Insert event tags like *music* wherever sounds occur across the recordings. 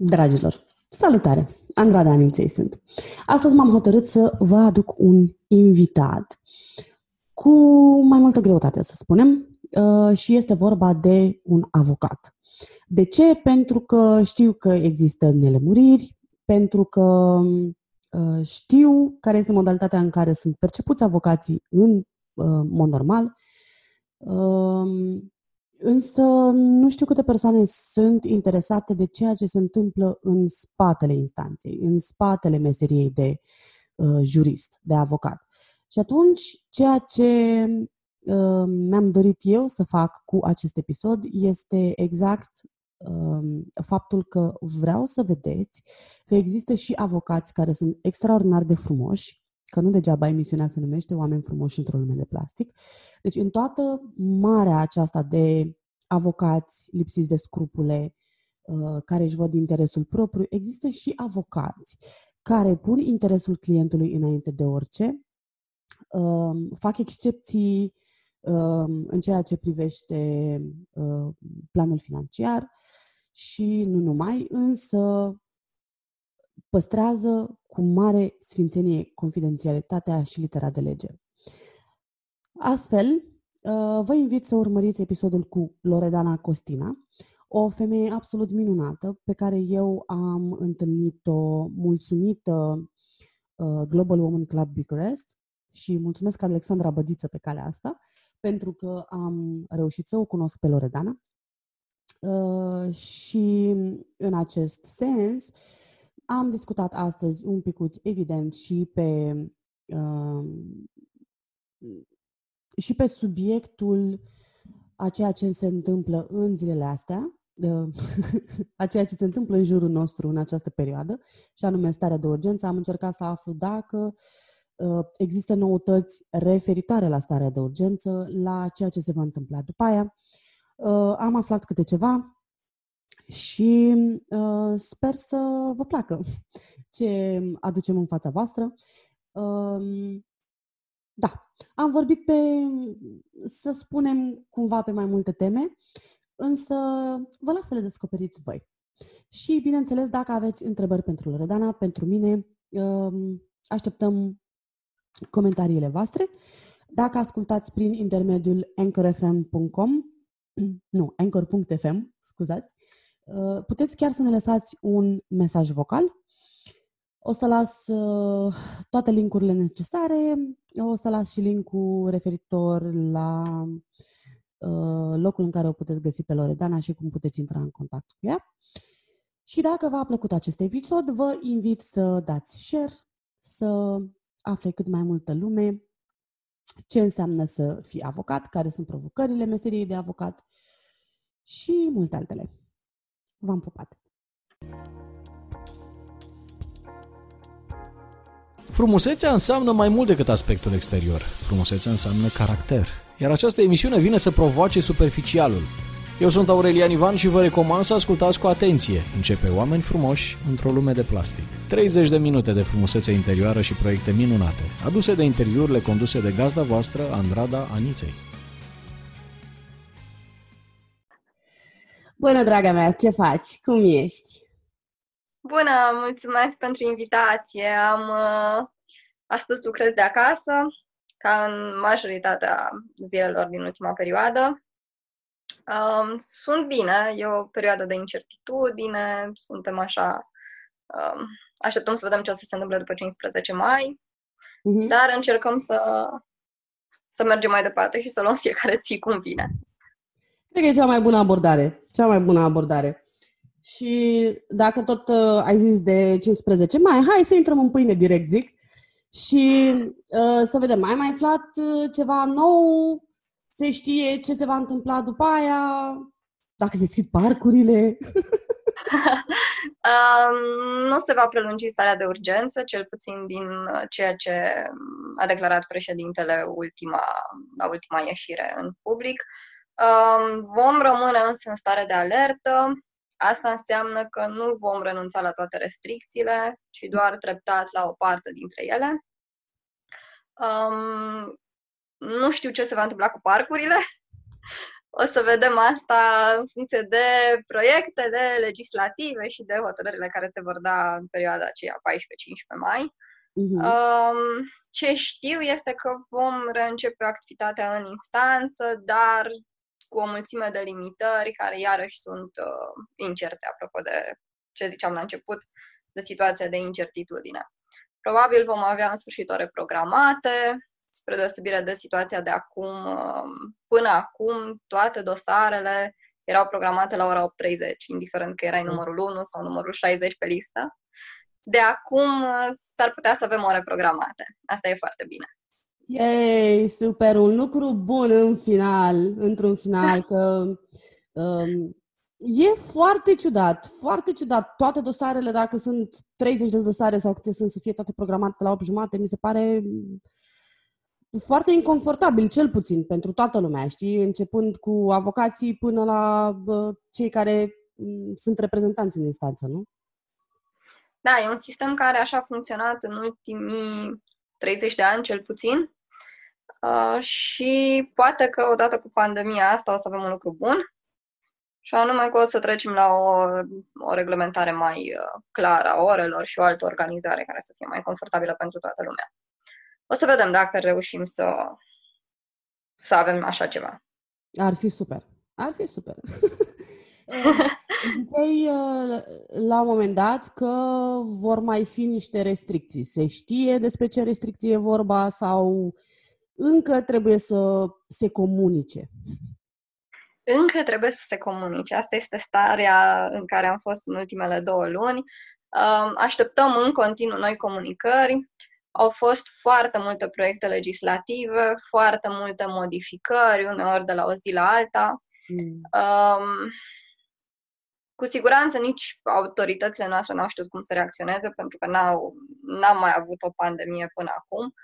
Dragilor, salutare! Andrada Aniței sunt. Astăzi m-am hotărât să vă aduc un invitat cu mai multă greutate, să spunem, uh, și este vorba de un avocat. De ce? Pentru că știu că există nelemuriri, pentru că uh, știu care este modalitatea în care sunt percepuți avocații în uh, mod normal, um, Însă nu știu câte persoane sunt interesate de ceea ce se întâmplă în spatele instanței, în spatele meseriei de uh, jurist, de avocat. Și atunci, ceea ce uh, mi-am dorit eu să fac cu acest episod este exact uh, faptul că vreau să vedeți că există și avocați care sunt extraordinar de frumoși, că nu degeaba emisiunea se numește Oameni frumoși într-o lume de plastic. Deci în toată marea aceasta de avocați lipsiți de scrupule, uh, care își văd interesul propriu, există și avocați care pun interesul clientului înainte de orice, um, fac excepții um, în ceea ce privește uh, planul financiar și nu numai, însă păstrează cu mare sfințenie confidențialitatea și litera de lege. Astfel, uh, vă invit să urmăriți episodul cu Loredana Costina, o femeie absolut minunată pe care eu am întâlnit-o mulțumită uh, Global Woman Club Bucharest și mulțumesc Alexandra Bădiță pe calea asta pentru că am reușit să o cunosc pe Loredana. Uh, și în acest sens, am discutat astăzi un picuț, evident, și pe, uh, și pe subiectul a ceea ce se întâmplă în zilele astea, uh, *laughs* a ceea ce se întâmplă în jurul nostru în această perioadă, și anume starea de urgență. Am încercat să aflu dacă uh, există noutăți referitoare la starea de urgență, la ceea ce se va întâmpla după aia. Uh, am aflat câte ceva, și uh, sper să vă placă *laughs* ce aducem în fața voastră. Uh, da, am vorbit pe, să spunem, cumva pe mai multe teme, însă vă las să le descoperiți voi. Și, bineînțeles, dacă aveți întrebări pentru Loredana, pentru mine, uh, așteptăm comentariile voastre. Dacă ascultați prin intermediul anchorfm.com, *clears throat* nu, anchor.fm, scuzați, Uh, puteți chiar să ne lăsați un mesaj vocal. O să las uh, toate linkurile necesare, o să las și linkul referitor la uh, locul în care o puteți găsi pe Loredana și cum puteți intra în contact cu ea. Și dacă v-a plăcut acest episod, vă invit să dați share, să afle cât mai multă lume ce înseamnă să fii avocat, care sunt provocările meseriei de avocat și multe altele. V-am pupat! Frumusețea înseamnă mai mult decât aspectul exterior. Frumusețea înseamnă caracter. Iar această emisiune vine să provoace superficialul. Eu sunt Aurelian Ivan și vă recomand să ascultați cu atenție. Începe Oameni frumoși într-o lume de plastic. 30 de minute de frumusețe interioară și proiecte minunate, aduse de interviurile conduse de gazda voastră, Andrada Aniței. Bună, draga mea, ce faci? Cum ești? Bună, mulțumesc pentru invitație. Am uh, astăzi lucrez de acasă, ca în majoritatea zilelor din ultima perioadă. Um, sunt bine, e o perioadă de incertitudine, suntem așa, um, așteptăm să vedem ce o să se întâmple după 15 mai, uh-huh. dar încercăm să, să mergem mai departe și să luăm fiecare zi cum vine. Cred că e cea mai bună abordare. Cea mai bună abordare. Și dacă tot uh, ai zis de 15 mai, hai să intrăm în pâine direct, zic. Și uh, să vedem, ai mai aflat uh, ceva nou? Se știe ce se va întâmpla după aia? Dacă se deschid parcurile? *laughs* um, nu se va prelungi starea de urgență, cel puțin din uh, ceea ce a declarat președintele ultima, la ultima ieșire în public. Uh, Vom rămâne însă în stare de alertă. Asta înseamnă că nu vom renunța la toate restricțiile, ci doar treptat la o parte dintre ele. Um, nu știu ce se va întâmpla cu parcurile. o să vedem asta în funcție de proiectele legislative și de hotărârile care se vor da în perioada aceea 14-15 mai. Uh-huh. Um, ce știu este că vom reîncepe activitatea în instanță, dar cu o mulțime de limitări care iarăși sunt uh, incerte, apropo de ce ziceam la început, de situația de incertitudine. Probabil vom avea în sfârșit ore programate, spre deosebire de situația de acum. Um, până acum, toate dosarele erau programate la ora 8.30, indiferent că erai numărul 1 sau numărul 60 pe listă. De acum uh, s-ar putea să avem ore programate. Asta e foarte bine. Yay, super, un lucru bun în final, într-un final, că um, e foarte ciudat, foarte ciudat. Toate dosarele, dacă sunt 30 de dosare sau câte sunt să fie toate programate la 8 jumate, mi se pare foarte inconfortabil, cel puțin, pentru toată lumea, știi? Începând cu avocații până la bă, cei care m- sunt reprezentanți în instanță, nu? Da, e un sistem care așa a funcționat în ultimii 30 de ani, cel puțin. Uh, și poate că odată cu pandemia asta o să avem un lucru bun, și anume că o să trecem la o, o reglementare mai uh, clară a orelor și o altă organizare care să fie mai confortabilă pentru toată lumea. O să vedem dacă reușim să, să avem așa ceva. Ar fi super. Ar fi super. *laughs* Ziceai uh, la un moment dat că vor mai fi niște restricții. Se știe despre ce restricții e vorba sau încă trebuie să se comunice? Încă trebuie să se comunice. Asta este starea în care am fost în ultimele două luni. Um, așteptăm în continuu noi comunicări. Au fost foarte multe proiecte legislative, foarte multe modificări, uneori de la o zi la alta. Mm. Um, cu siguranță nici autoritățile noastre n-au știut cum să reacționeze pentru că n-au, n-am mai avut o pandemie până acum.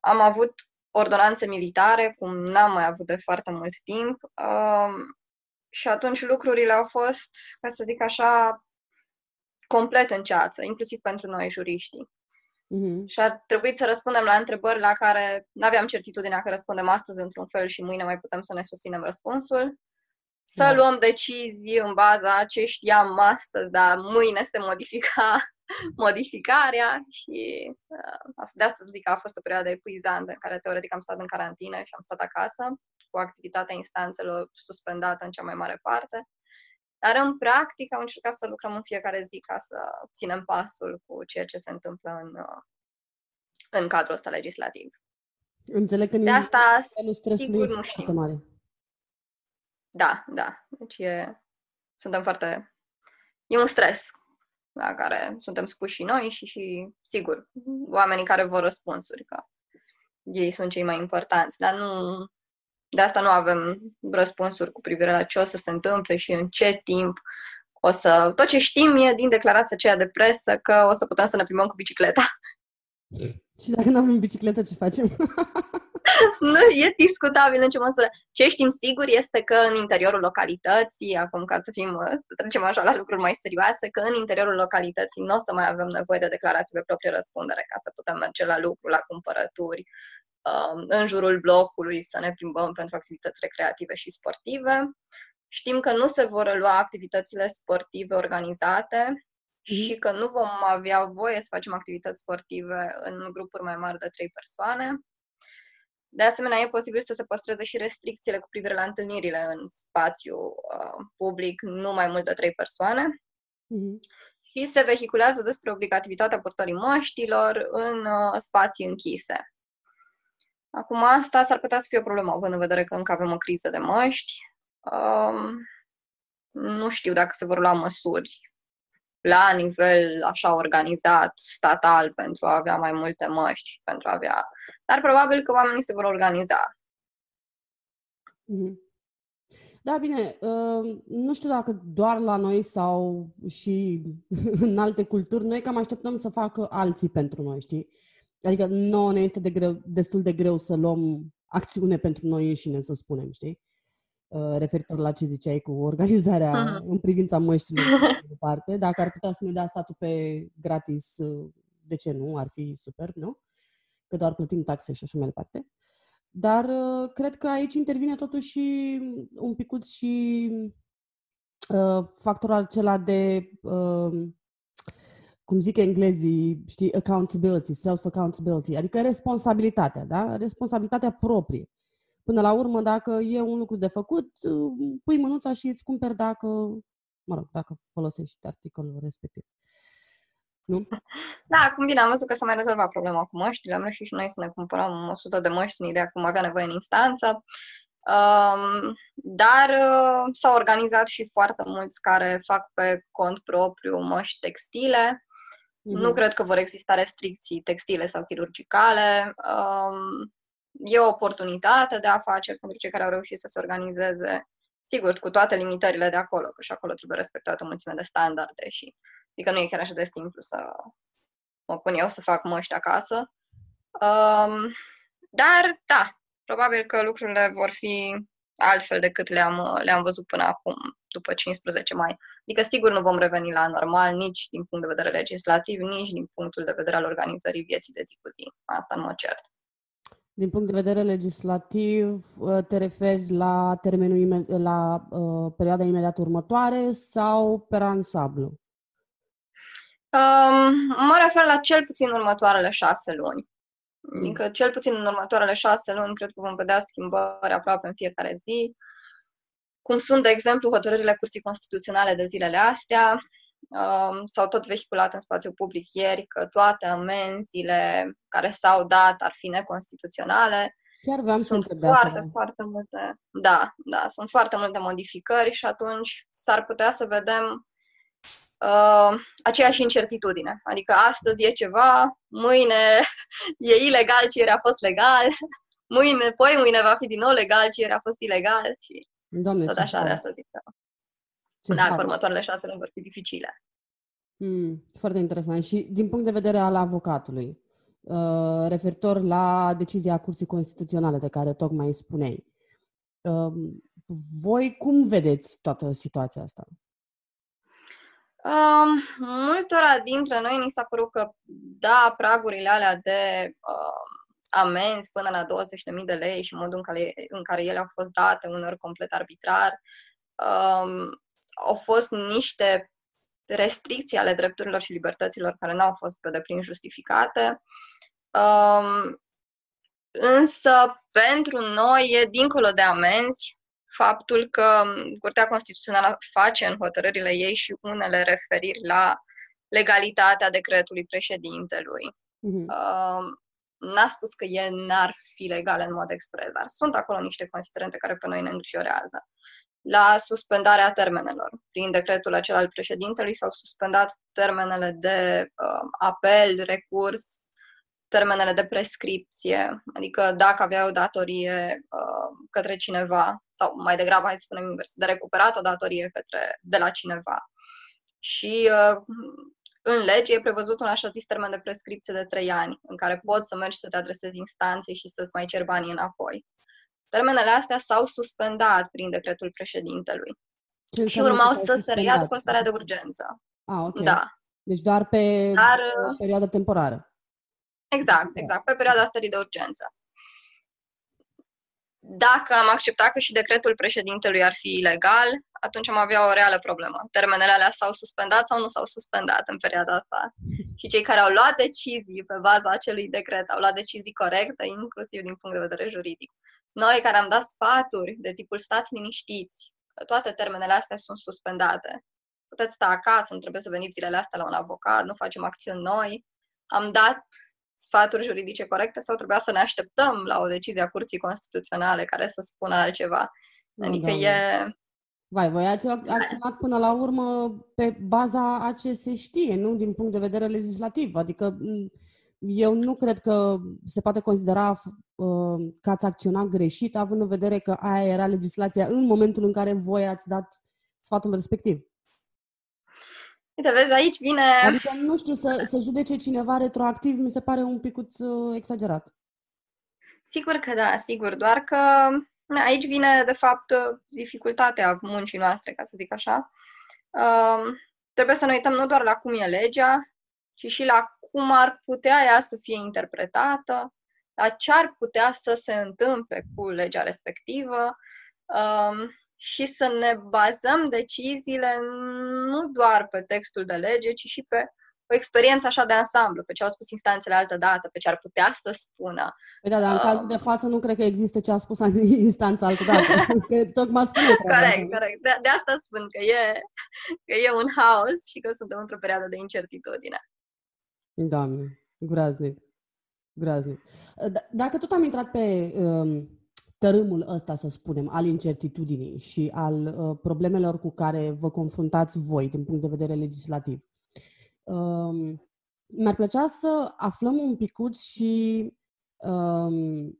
Am avut ordonanțe militare, cum n-am mai avut de foarte mult timp. Um, și atunci lucrurile au fost, ca să zic așa, complet în ceață, inclusiv pentru noi juriștii. Mm-hmm. Și ar trebui să răspundem la întrebări la care nu aveam certitudinea că răspundem astăzi într-un fel și mâine mai putem să ne susținem răspunsul. Să da. luăm decizii în baza ce știam astăzi, dar mâine se modifica *laughs* modificarea și uh, de asta zic că a fost o perioadă epuizantă în care teoretic am stat în carantină și am stat acasă cu activitatea instanțelor suspendată în cea mai mare parte. Dar în practică am încercat să lucrăm în fiecare zi ca să ținem pasul cu ceea ce se întâmplă în, uh, în cadrul ăsta legislativ. Înțeleg că de asta, sigur, nu știu. Mare. Da, da. Deci e, suntem foarte... E un stres la care suntem spuși și noi și, și, sigur, oamenii care vor răspunsuri, că ei sunt cei mai importanți, dar nu... De asta nu avem răspunsuri cu privire la ce o să se întâmple și în ce timp o să... Tot ce știm e din declarația aceea de presă că o să putem să ne plimbăm cu bicicleta. Și dacă nu avem bicicletă, ce facem? *laughs* *laughs* nu e discutabil în ce măsură. Ce știm sigur este că în interiorul localității, acum ca să fim, să trecem așa la lucruri mai serioase, că în interiorul localității nu o să mai avem nevoie de declarații pe proprie răspundere ca să putem merge la lucru, la cumpărături, um, în jurul blocului, să ne plimbăm pentru activități recreative și sportive. Știm că nu se vor lua activitățile sportive organizate mm-hmm. și că nu vom avea voie să facem activități sportive în grupuri mai mari de trei persoane. De asemenea, e posibil să se păstreze și restricțiile cu privire la întâlnirile în spațiu uh, public, nu mai mult de trei persoane. Mm-hmm. Și se vehiculează despre obligativitatea purtării măștilor în uh, spații închise. Acum, asta s-ar putea să fie o problemă, având în vedere că încă avem o criză de măști. Um, nu știu dacă se vor lua măsuri la nivel așa organizat, statal, pentru a avea mai multe măști, pentru a avea... Dar probabil că oamenii se vor organiza. Mhm. Da, bine, uh, nu știu dacă doar la noi sau și *laughs* în alte culturi, noi cam așteptăm să facă alții pentru noi, știi? Adică nouă ne este de greu, destul de greu să luăm acțiune pentru noi înșine, să spunem, știi? Uh, referitor la ce ziceai cu organizarea uh-huh. în privința măștilor de departe. Dacă ar putea să ne dea statul pe gratis, uh, de ce nu? Ar fi super, nu? Că doar plătim taxe și așa mai departe. Dar uh, cred că aici intervine totuși un pic și uh, factorul acela de, uh, cum zic englezii, știi, accountability, self-accountability, adică responsabilitatea, da? Responsabilitatea proprie. Până la urmă, dacă e un lucru de făcut, uh, pui mânuța și îți cumperi dacă, mă rog, dacă folosești articolul respectiv. Nu? *laughs* Da, acum bine, am văzut că s-a mai rezolvat problema cu măștile. Am reușit și noi să ne cumpărăm 100 de măști în ideea că avea nevoie în instanță. Um, dar uh, s-au organizat și foarte mulți care fac pe cont propriu măști textile. Mm-hmm. Nu cred că vor exista restricții textile sau chirurgicale. Um, e o oportunitate de afaceri pentru cei care au reușit să se organizeze, sigur, cu toate limitările de acolo, că și acolo trebuie respectată o mulțime de standarde și adică nu e chiar așa de simplu să mă pun eu să fac măști acasă. Um, dar, da, probabil că lucrurile vor fi altfel decât le-am, le-am văzut până acum, după 15 mai. Adică, sigur, nu vom reveni la normal nici din punct de vedere legislativ, nici din punctul de vedere al organizării vieții de zi cu zi. Asta nu mă cert. Din punct de vedere legislativ, uh, te referi la termenul la uh, perioada imediat următoare sau per ansamblu? Um, mă refer la cel puțin următoarele șase luni. Mm. Adică cel puțin în următoarele șase luni cred că vom vedea schimbări aproape în fiecare zi. Cum sunt, de exemplu, hotărârile Curții Constituționale de zilele astea, Um, s-au tot vehiculat în spațiu public ieri că toate amenziile care s-au dat ar fi neconstituționale. Chiar vreau sunt să foarte, asta. foarte multe. Da, da, sunt foarte multe modificări și atunci s-ar putea să vedem uh, aceeași incertitudine. Adică astăzi e ceva, mâine *laughs* e ilegal ce ieri a fost legal, *laughs* mâine, poi mâine va fi din nou legal ce ieri a fost ilegal și Doamne, tot așa de asta zic. Ce da, că următoarele șase luni vor fi dificile. Mm, foarte interesant. Și din punct de vedere al avocatului, uh, referitor la decizia Curții Constituționale de care tocmai spuneai, uh, voi cum vedeți toată situația asta? Um, multora dintre noi ni s-a părut că, da, pragurile alea de uh, amenzi până la 20.000 de lei și modul în care, în care ele au fost date, unor complet arbitrar, um, au fost niște restricții ale drepturilor și libertăților care n-au fost pe deplin justificate. Um, însă, pentru noi e dincolo de amenzi faptul că Curtea Constituțională face în hotărârile ei și unele referiri la legalitatea decretului președintelui. Mm-hmm. Um, n-a spus că e n-ar fi legal în mod expres, dar sunt acolo niște considerente care pe noi ne îngrijorează la suspendarea termenelor. Prin decretul acela al președintelui s-au suspendat termenele de uh, apel, recurs, termenele de prescripție, adică dacă avea o datorie uh, către cineva, sau mai degrabă, hai să spunem invers, de recuperat o datorie către, de la cineva. Și uh, în lege e prevăzut un așa zis termen de prescripție de trei ani, în care poți să mergi să te adresezi instanței și să-ți mai cer banii înapoi. Termenele astea s-au suspendat prin decretul președintelui. Ce și urmau să se reia după starea de urgență. Ah, ok. Da. Deci doar pe Dar, perioadă temporară. Exact, exact, pe perioada stării de urgență. Dacă am acceptat că și decretul președintelui ar fi ilegal, atunci am avea o reală problemă. Termenele alea s-au suspendat sau nu s-au suspendat în perioada asta. Și cei care au luat decizii pe baza acelui decret au luat decizii corecte, inclusiv din punct de vedere juridic. Noi care am dat sfaturi de tipul stați liniștiți, că toate termenele astea sunt suspendate. Puteți sta acasă, nu trebuie să veniți zilele astea la un avocat, nu facem acțiuni noi. Am dat sfaturi juridice corecte sau trebuia să ne așteptăm la o decizie a Curții Constituționale care să spună altceva. Adică no, e... Vai, voi ați acționat până la urmă pe baza a ce se știe, nu din punct de vedere legislativ. Adică eu nu cred că se poate considera uh, că ați acționat greșit, având în vedere că aia era legislația în momentul în care voi ați dat sfatul respectiv. Uite, vezi, aici vine... Adică, nu știu, să, să judece cineva retroactiv mi se pare un pic uh, exagerat. Sigur că da, sigur, doar că na, aici vine, de fapt, dificultatea muncii noastre, ca să zic așa. Uh, trebuie să ne uităm nu doar la cum e legea, ci și la cum ar putea ea să fie interpretată, la ce ar putea să se întâmple cu legea respectivă um, și să ne bazăm deciziile nu doar pe textul de lege, ci și pe o experiență așa de ansamblu, pe ce au spus instanțele altă dată, pe ce ar putea să spună. Păi da, dar în cazul de um, față nu cred că există ce a spus *laughs* instanța altă dată. că tocmai spune Corect, corect. De, de asta spun că e, că e un haos și că suntem într-o perioadă de incertitudine. Doamne, groaznic. Groaznic. D- dacă tot am intrat pe um, tărâmul ăsta, să spunem, al incertitudinii și al uh, problemelor cu care vă confruntați voi din punct de vedere legislativ, um, mi-ar plăcea să aflăm un picuț și um,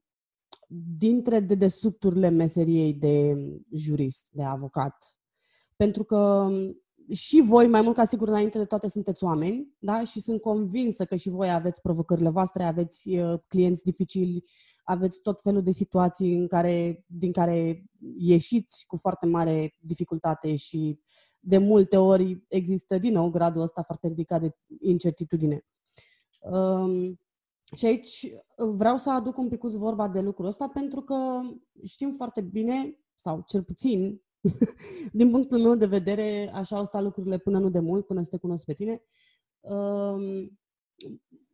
dintre dedesubturile meseriei de jurist, de avocat. Pentru că și voi, mai mult ca sigur, înainte de toate, sunteți oameni, da? Și sunt convinsă că și voi aveți provocările voastre, aveți uh, clienți dificili, aveți tot felul de situații în care, din care ieșiți cu foarte mare dificultate și de multe ori există din nou gradul ăsta foarte ridicat de incertitudine. Um, și aici vreau să aduc un pic vorba de lucrul ăsta pentru că știm foarte bine, sau cel puțin *laughs* din punctul meu de vedere, așa au stat lucrurile până nu de mult, până să te cunosc pe tine. Um,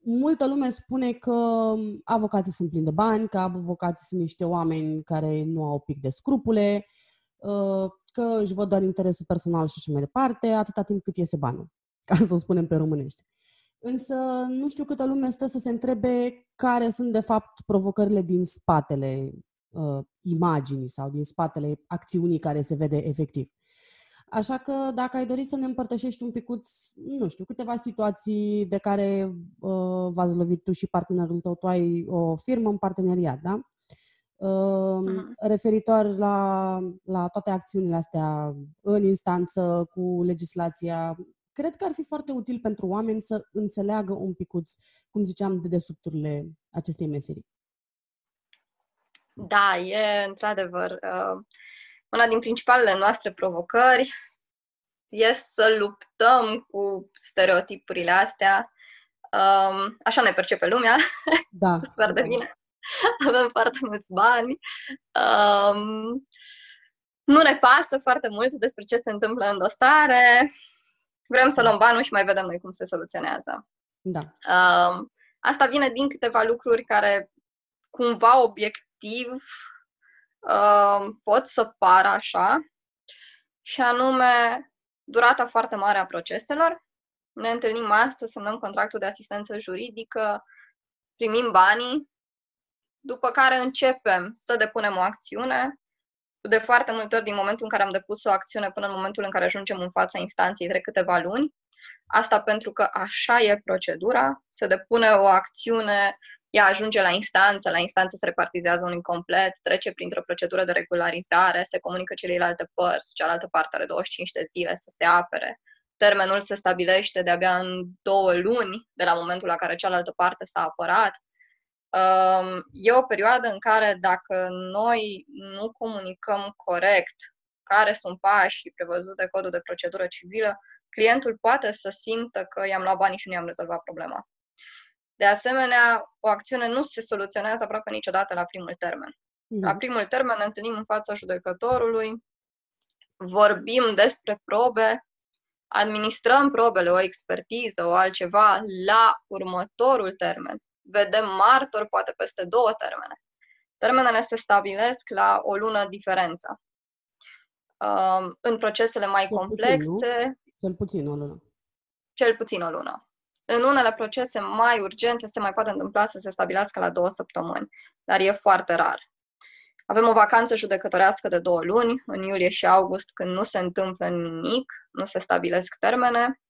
multă lume spune că avocații sunt plini de bani, că avocații sunt niște oameni care nu au pic de scrupule, uh, că își văd doar interesul personal și așa mai departe, atâta timp cât iese banul, *laughs* ca să o spunem pe românește. Însă nu știu câtă lume stă să se întrebe care sunt de fapt provocările din spatele uh, imaginii sau din spatele acțiunii care se vede efectiv. Așa că dacă ai dori să ne împărtășești un picuț, nu știu, câteva situații de care uh, v-ați lovit tu și partenerul tău, tu ai o firmă în parteneriat, da? Uh, uh-huh. Referitor la, la toate acțiunile astea în instanță, cu legislația, cred că ar fi foarte util pentru oameni să înțeleagă un picuț, cum ziceam, de desubturile acestei meserii. Da, e într-adevăr uh, una din principalele noastre provocări este să luptăm cu stereotipurile astea. Um, așa ne percepe lumea. Da. *laughs* foarte da. bine. Avem foarte mulți bani. Um, nu ne pasă foarte mult despre ce se întâmplă în dosare. Vrem să luăm banul și mai vedem noi cum se soluționează. Da. Um, asta vine din câteva lucruri care cumva obiect obiectiv uh, pot să pară așa, și anume durata foarte mare a proceselor. Ne întâlnim astăzi, semnăm contractul de asistență juridică, primim banii, după care începem să depunem o acțiune. De foarte multe ori, din momentul în care am depus o acțiune până în momentul în care ajungem în fața instanței, trec câteva luni. Asta pentru că așa e procedura. Se depune o acțiune ea ajunge la instanță, la instanță se repartizează un incomplet, trece printr-o procedură de regularizare, se comunică celelalte părți, cealaltă parte are 25 de zile să se apere. Termenul se stabilește de-abia în două luni de la momentul la care cealaltă parte s-a apărat. Um, e o perioadă în care dacă noi nu comunicăm corect care sunt pașii prevăzuți de codul de procedură civilă, clientul poate să simtă că i-am luat banii și nu i-am rezolvat problema. De asemenea, o acțiune nu se soluționează aproape niciodată la primul termen. Mm. La primul termen ne întâlnim în fața judecătorului, vorbim despre probe, administrăm probele, o expertiză, o altceva, la următorul termen. Vedem martor poate peste două termene. Termenele se stabilesc la o lună diferență. Um, în procesele mai cel complexe... Puțin, Cel puțin o lună. Cel puțin o lună. În unele procese mai urgente se mai poate întâmpla să se stabilească la două săptămâni, dar e foarte rar. Avem o vacanță judecătorească de două luni, în iulie și august, când nu se întâmplă nimic, nu se stabilesc termene.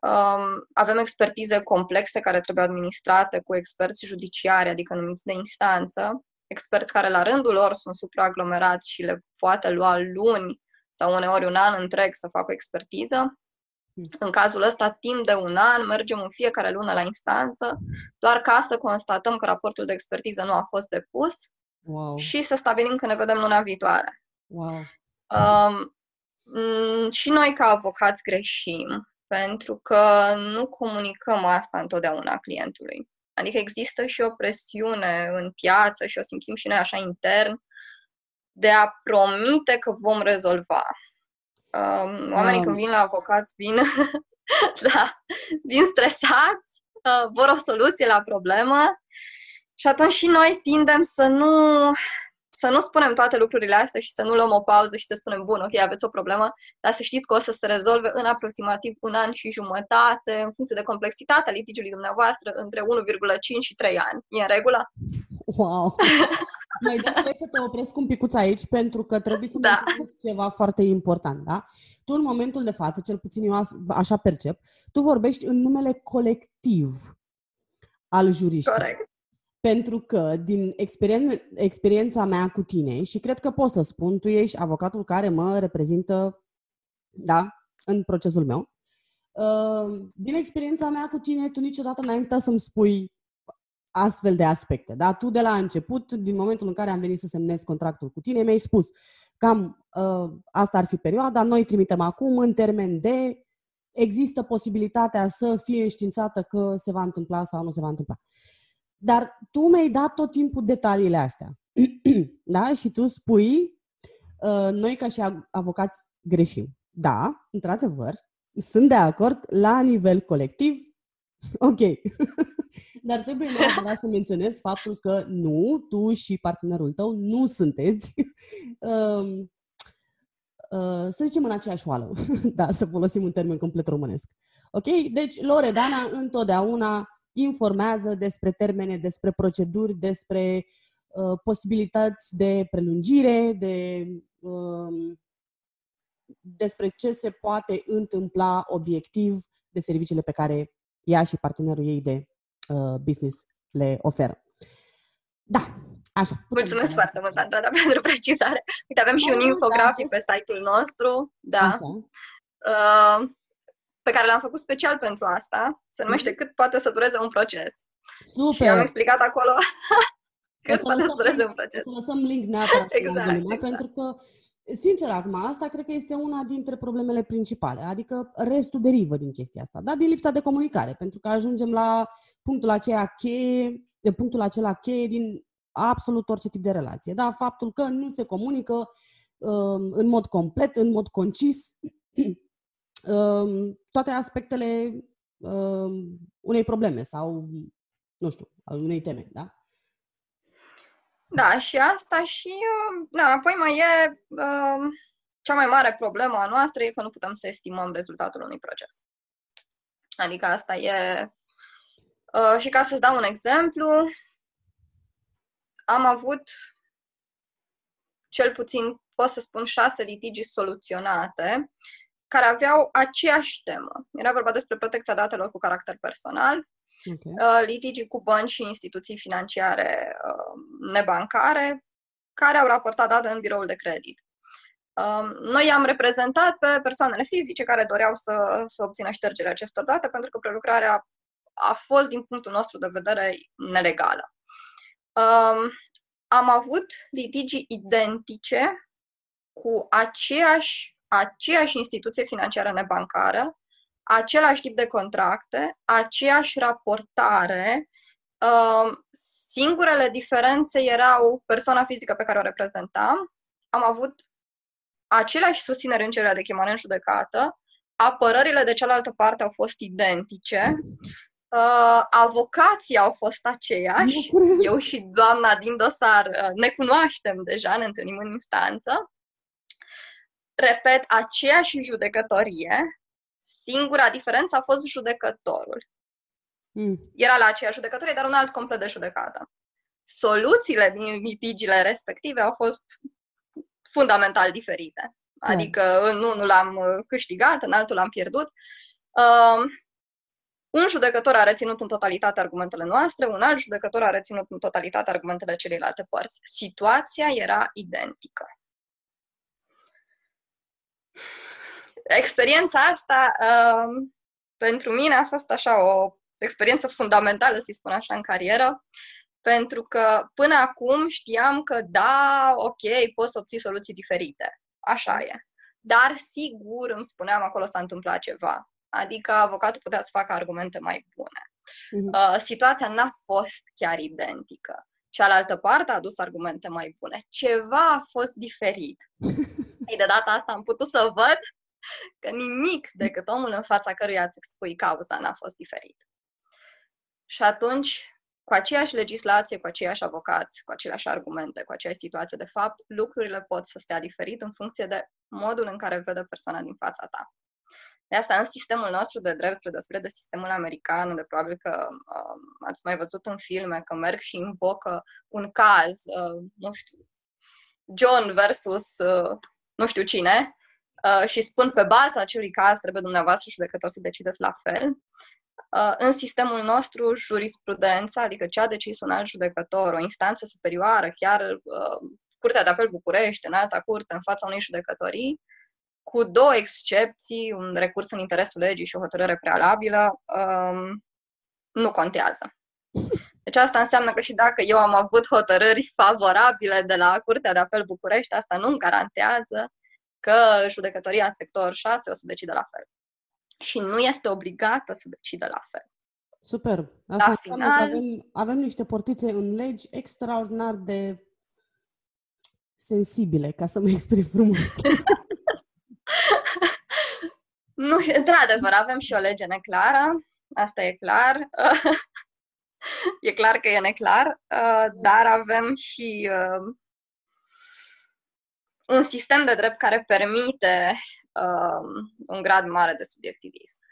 Um, avem expertize complexe care trebuie administrate cu experți judiciari, adică numiți de instanță, experți care la rândul lor sunt supraaglomerați și le poate lua luni sau uneori un an întreg să facă o expertiză. În cazul ăsta, timp de un an, mergem în fiecare lună la instanță, doar ca să constatăm că raportul de expertiză nu a fost depus wow. și să stabilim că ne vedem luna viitoare. Wow. Um, și noi, ca avocați, greșim pentru că nu comunicăm asta întotdeauna clientului. Adică există și o presiune în piață și o simțim și noi așa intern de a promite că vom rezolva. Um, oamenii um. când vin la avocați vin, *laughs* da, vin stresați, uh, vor o soluție la problemă și atunci și noi tindem să nu să nu spunem toate lucrurile astea și să nu luăm o pauză și să spunem, bun, ok, aveți o problemă, dar să știți că o să se rezolve în aproximativ un an și jumătate, în funcție de complexitatea litigiului dumneavoastră, între 1,5 și 3 ani. E în regulă? Wow! *laughs* Mai da să te opresc un picuț aici, pentru că trebuie să da. ceva foarte important, da? Tu, în momentul de față, cel puțin eu așa percep, tu vorbești în numele colectiv al juriștilor. Corect. Pentru că, din experien- experiența mea cu tine, și cred că pot să spun, tu ești avocatul care mă reprezintă, da, în procesul meu, uh, din experiența mea cu tine, tu niciodată n-ai uitat să-mi spui astfel de aspecte. Da? Tu de la început, din momentul în care am venit să semnez contractul cu tine, mi-ai spus cam uh, asta ar fi perioada, noi trimitem acum în termen de există posibilitatea să fie înștiințată că se va întâmpla sau nu se va întâmpla. Dar tu mi-ai dat tot timpul detaliile astea. *clears throat* da? Și tu spui, uh, noi ca și avocați greșim. Da, într-adevăr, sunt de acord la nivel colectiv, *laughs* ok. *laughs* Dar trebuie neapărat să menționez faptul că nu, tu și partenerul tău nu sunteți, uh, *laughs* uh, să zicem, în aceeași oală. da, să folosim un termen complet românesc. Ok? Deci, Loredana întotdeauna informează despre termene, despre proceduri, despre uh, posibilități de prelungire, de, uh, despre ce se poate întâmpla obiectiv de serviciile pe care ea și partenerul ei de uh, business le oferă. Da, Așa. Mulțumesc foarte mult, Andrada, *laughs* pentru precizare. Uite, avem și un da, infografic da, pe site-ul nostru. Da. Așa. Uh, pe care l-am făcut special pentru asta, se numește mm. Cât poate să dureze un proces. Super! Și am explicat acolo *laughs* cât poate să dureze link, un proces. Să lăsăm link neapărat *laughs* exact, exact. pentru că Sincer, acum, asta cred că este una dintre problemele principale, adică restul derivă din chestia asta, da? din lipsa de comunicare, pentru că ajungem la punctul acela cheie, de punctul acela cheie din absolut orice tip de relație. Da? Faptul că nu se comunică um, în mod complet, în mod concis, *clears throat* toate aspectele unei probleme sau, nu știu, al unei teme, da? Da, și asta și, da, apoi mai e uh, cea mai mare problemă a noastră e că nu putem să estimăm rezultatul unui proces. Adică asta e... Uh, și ca să-ți dau un exemplu, am avut cel puțin, pot să spun, șase litigi soluționate care aveau aceeași temă. Era vorba despre protecția datelor cu caracter personal, okay. uh, litigii cu bănci și instituții financiare uh, nebancare, care au raportat date în biroul de credit. Uh, noi am reprezentat pe persoanele fizice care doreau să, să obțină ștergerea acestor date pentru că prelucrarea a fost, din punctul nostru de vedere, nelegală. Uh, am avut litigii identice cu aceeași aceeași instituție financiară nebancară, același tip de contracte, aceeași raportare. Um, singurele diferențe erau persoana fizică pe care o reprezentam. Am avut aceleași susținere în cererea de chemare în judecată, apărările de cealaltă parte au fost identice, uh, avocații au fost aceiași, *laughs* eu și doamna din dosar uh, ne cunoaștem deja, ne întâlnim în instanță, repet, aceeași judecătorie, singura diferență a fost judecătorul. Mm. Era la aceeași judecătorie, dar un alt complet de judecată. Soluțiile din litigiile respective au fost fundamental diferite. Adică mm. în unul l-am câștigat, în altul l-am pierdut. Uh, un judecător a reținut în totalitate argumentele noastre, un alt judecător a reținut în totalitate argumentele celelalte părți. Situația era identică. Experiența asta uh, pentru mine a fost așa o experiență fundamentală, să-i spun așa, în carieră, pentru că până acum știam că da, ok, poți să obții soluții diferite. Așa e. Dar sigur îmi spuneam acolo s-a întâmplat ceva. Adică avocatul putea să facă argumente mai bune. uh, situația n-a fost chiar identică. Cealaltă parte a adus argumente mai bune. Ceva a fost diferit. *laughs* Ei, de data asta am putut să văd că nimic decât omul în fața căruia îți expui cauza n-a fost diferit. Și atunci, cu aceeași legislație, cu aceiași avocați, cu aceleași argumente, cu aceeași situație de fapt, lucrurile pot să stea diferit în funcție de modul în care vede persoana din fața ta. De asta, în sistemul nostru de drept, spre deosebire de sistemul american, unde probabil că uh, ați mai văzut în filme că merg și invocă un caz, uh, nu știu, John versus uh, nu știu cine, uh, și spun pe baza acelui caz trebuie dumneavoastră judecător să decideți la fel. Uh, în sistemul nostru, jurisprudența, adică ce a decis un alt judecător, o instanță superioară, chiar uh, Curtea de Apel București, în alta curte, în fața unei judecătorii, cu două excepții, un recurs în interesul legii și o hotărâre prealabilă, um, nu contează. Deci asta înseamnă că și dacă eu am avut hotărâri favorabile de la Curtea de Apel București, asta nu garantează că judecătoria în sector 6 o să decide la fel. Și nu este obligată să decide la fel. Super. Asta la final... că avem, avem niște portițe în legi extraordinar de sensibile, ca să mă exprim frumos. *laughs* nu, într-adevăr, avem și o lege neclară, asta e clar. *laughs* e clar că e neclar, uh, dar avem și uh, un sistem de drept care permite uh, un grad mare de subiectivism.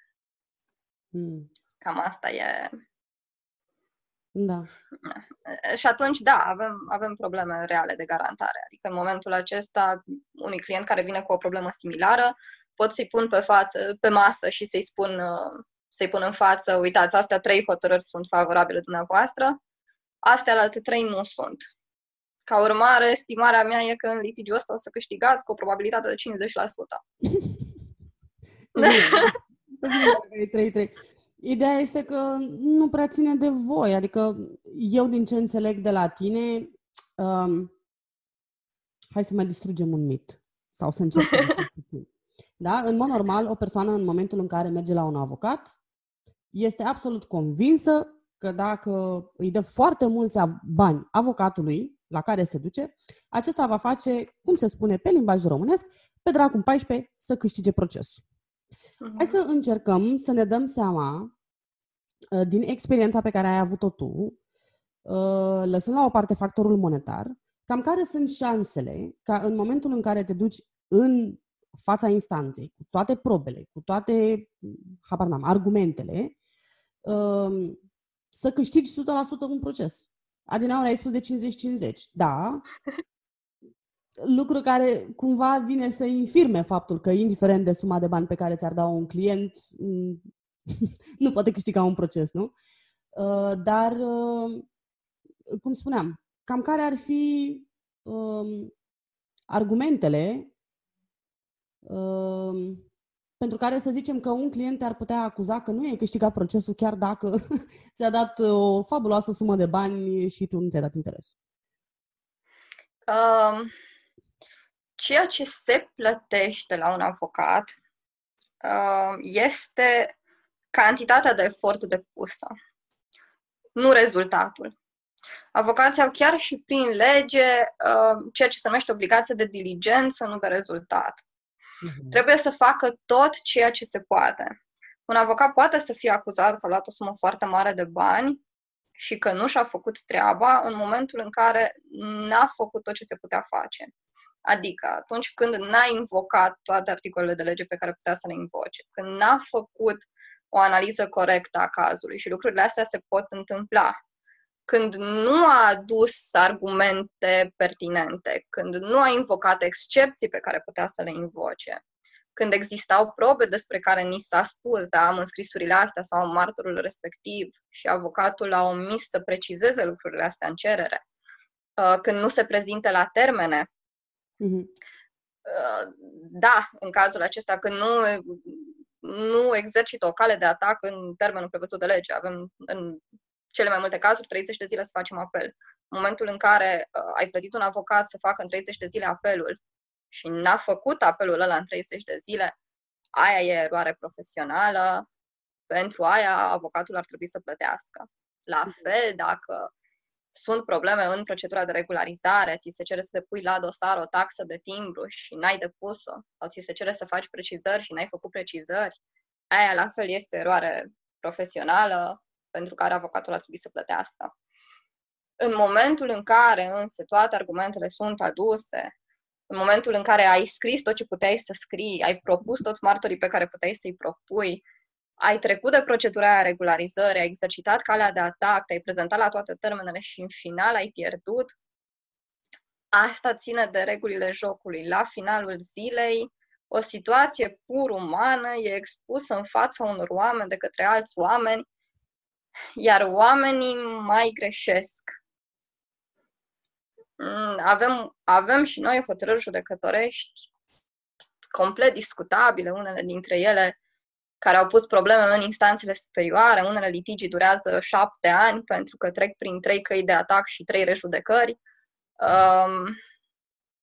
Mm. Cam asta e. Da. Și atunci, da, avem, avem probleme reale de garantare. Adică în momentul acesta, unui client care vine cu o problemă similară, pot să-i pun pe față, pe masă și să-i spun, uh, să-i pun în față, uitați, astea trei hotărâri sunt favorabile dumneavoastră, astea alte trei nu sunt. Ca urmare, estimarea mea e că în litigiul ăsta o să câștigați cu o probabilitate de 50%. Ideea este că nu prea ține de voi. Adică eu, din ce înțeleg de la tine, um, hai să mai distrugem un mit. Sau să încercăm. da? În mod normal, o persoană, în momentul în care merge la un avocat, este absolut convinsă că dacă îi dă foarte mulți bani avocatului la care se duce, acesta va face, cum se spune pe limbaj românesc, pe dracu 14 să câștige procesul. Uh-huh. Hai să încercăm să ne dăm seama uh, din experiența pe care ai avut-o tu, uh, lăsând la o parte factorul monetar, cam care sunt șansele ca în momentul în care te duci în fața instanței, cu toate probele, cu toate, habar n-am, argumentele, uh, să câștigi 100% un proces. Adinaur ai spus de 50-50. Da. Lucru care cumva vine să infirme faptul că, indiferent de suma de bani pe care ți-ar da un client, *laughs* nu poate câștiga un proces, nu? Uh, dar, uh, cum spuneam, cam care ar fi um, argumentele um, pentru care să zicem că un client ar putea acuza că nu e câștigat procesul chiar dacă *laughs* ți-a dat o fabuloasă sumă de bani și tu nu ți-ai dat interes. Um, ceea ce se plătește la un avocat uh, este cantitatea de efort depusă, nu rezultatul. Avocații au chiar și prin lege uh, ceea ce se numește obligație de diligență, nu de rezultat. Uh-huh. Trebuie să facă tot ceea ce se poate. Un avocat poate să fie acuzat că a luat o sumă foarte mare de bani și că nu și-a făcut treaba în momentul în care n-a făcut tot ce se putea face. Adică atunci când n-a invocat toate articolele de lege pe care putea să le invoce, când n-a făcut o analiză corectă a cazului și lucrurile astea se pot întâmpla când nu a adus argumente pertinente, când nu a invocat excepții pe care putea să le invoce, când existau probe despre care ni s-a spus, da, am înscrisurile astea sau am martorul respectiv și avocatul a omis să precizeze lucrurile astea în cerere, uh, când nu se prezintă la termene, mm-hmm. da, în cazul acesta, când nu nu exercită o cale de atac în termenul prevăzut de lege. Avem în cele mai multe cazuri, 30 de zile să facem apel. În momentul în care uh, ai plătit un avocat să facă în 30 de zile apelul și n-a făcut apelul ăla în 30 de zile, aia e eroare profesională, pentru aia avocatul ar trebui să plătească. La Mhm. fel, dacă sunt probleme în procedura de regularizare, ți se cere să depui la dosar o taxă de timbru și n-ai depus-o, sau ți se cere să faci precizări și n-ai făcut precizări, aia la fel este o eroare profesională pentru care avocatul ar trebui să plătească. În momentul în care însă toate argumentele sunt aduse, în momentul în care ai scris tot ce puteai să scrii, ai propus toți martorii pe care puteai să-i propui, ai trecut de procedura aia regularizării, ai exercitat calea de atac, te-ai prezentat la toate termenele și în final ai pierdut, asta ține de regulile jocului. La finalul zilei, o situație pur umană e expusă în fața unor oameni de către alți oameni, iar oamenii mai greșesc. Mm, Avem, avem și noi hotărâri judecătorești complet discutabile, unele dintre ele care au pus probleme în instanțele superioare, unele litigii durează șapte ani pentru că trec prin trei căi de atac și trei rejudecări. Um,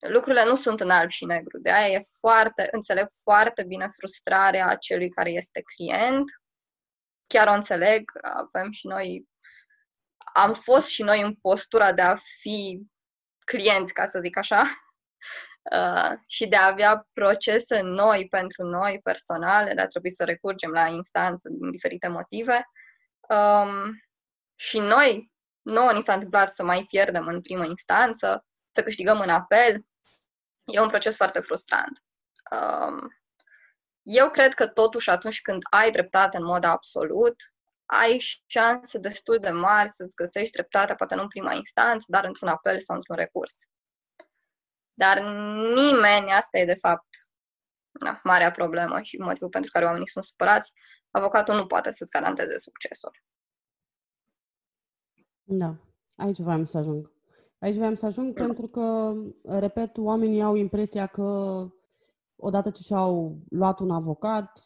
lucrurile nu sunt în alb și negru. De aia e foarte, înțeleg foarte bine frustrarea celui care este client. Chiar o înțeleg, avem și noi, am fost și noi în postura de a fi clienți, ca să zic așa, uh, și de a avea procese noi pentru noi personale, de a trebui să recurgem la instanță din diferite motive. Um, și noi, nouă ni s-a întâmplat să mai pierdem în primă instanță, să câștigăm în apel. E un proces foarte frustrant. Um, eu cred că totuși atunci când ai dreptate în mod absolut, ai șanse destul de mari să-ți găsești dreptatea, poate nu în prima instanță, dar într-un apel sau într-un recurs. Dar nimeni, asta e de fapt na, marea problemă și motivul pentru care oamenii sunt supărați, avocatul nu poate să-ți garanteze succesul. Da, aici voiam să ajung. Aici voiam să ajung pentru că, repet, oamenii au impresia că odată ce și-au luat un avocat,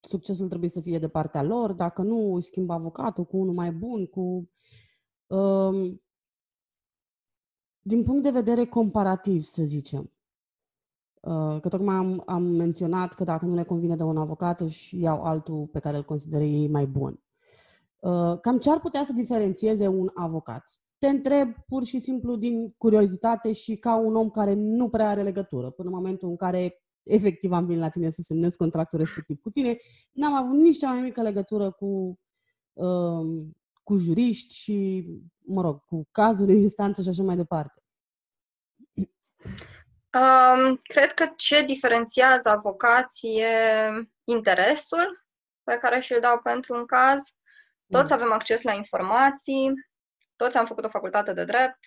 succesul trebuie să fie de partea lor, dacă nu, îi schimbă avocatul cu unul mai bun, cu... Um, din punct de vedere comparativ, să zicem, uh, că tocmai am, am menționat că dacă nu le convine de un avocat, își iau altul pe care îl consideră ei mai bun. Uh, cam ce ar putea să diferențieze un avocat? Te întreb pur și simplu din curiozitate și ca un om care nu prea are legătură. Până în momentul în care efectiv am venit la tine să semnez contractul respectiv cu tine, n-am avut nici cea mai mică legătură cu, uh, cu juriști și, mă rog, cu cazuri în instanță și așa mai departe. Um, cred că ce diferențiază avocații e interesul pe care și-l dau pentru un caz. Toți avem acces la informații, toți am făcut o facultate de drept,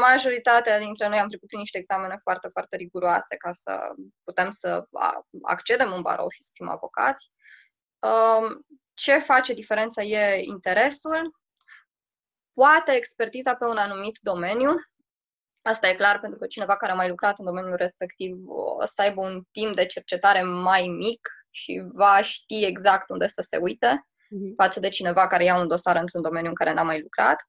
majoritatea dintre noi am trecut prin niște examene foarte, foarte riguroase ca să putem să accedem în barou și să fim avocați. Um, ce face diferența e interesul, poate expertiza pe un anumit domeniu. Asta e clar pentru că cineva care a mai lucrat în domeniul respectiv o să aibă un timp de cercetare mai mic și va ști exact unde să se uite față de cineva care ia un dosar într-un domeniu în care n-a mai lucrat.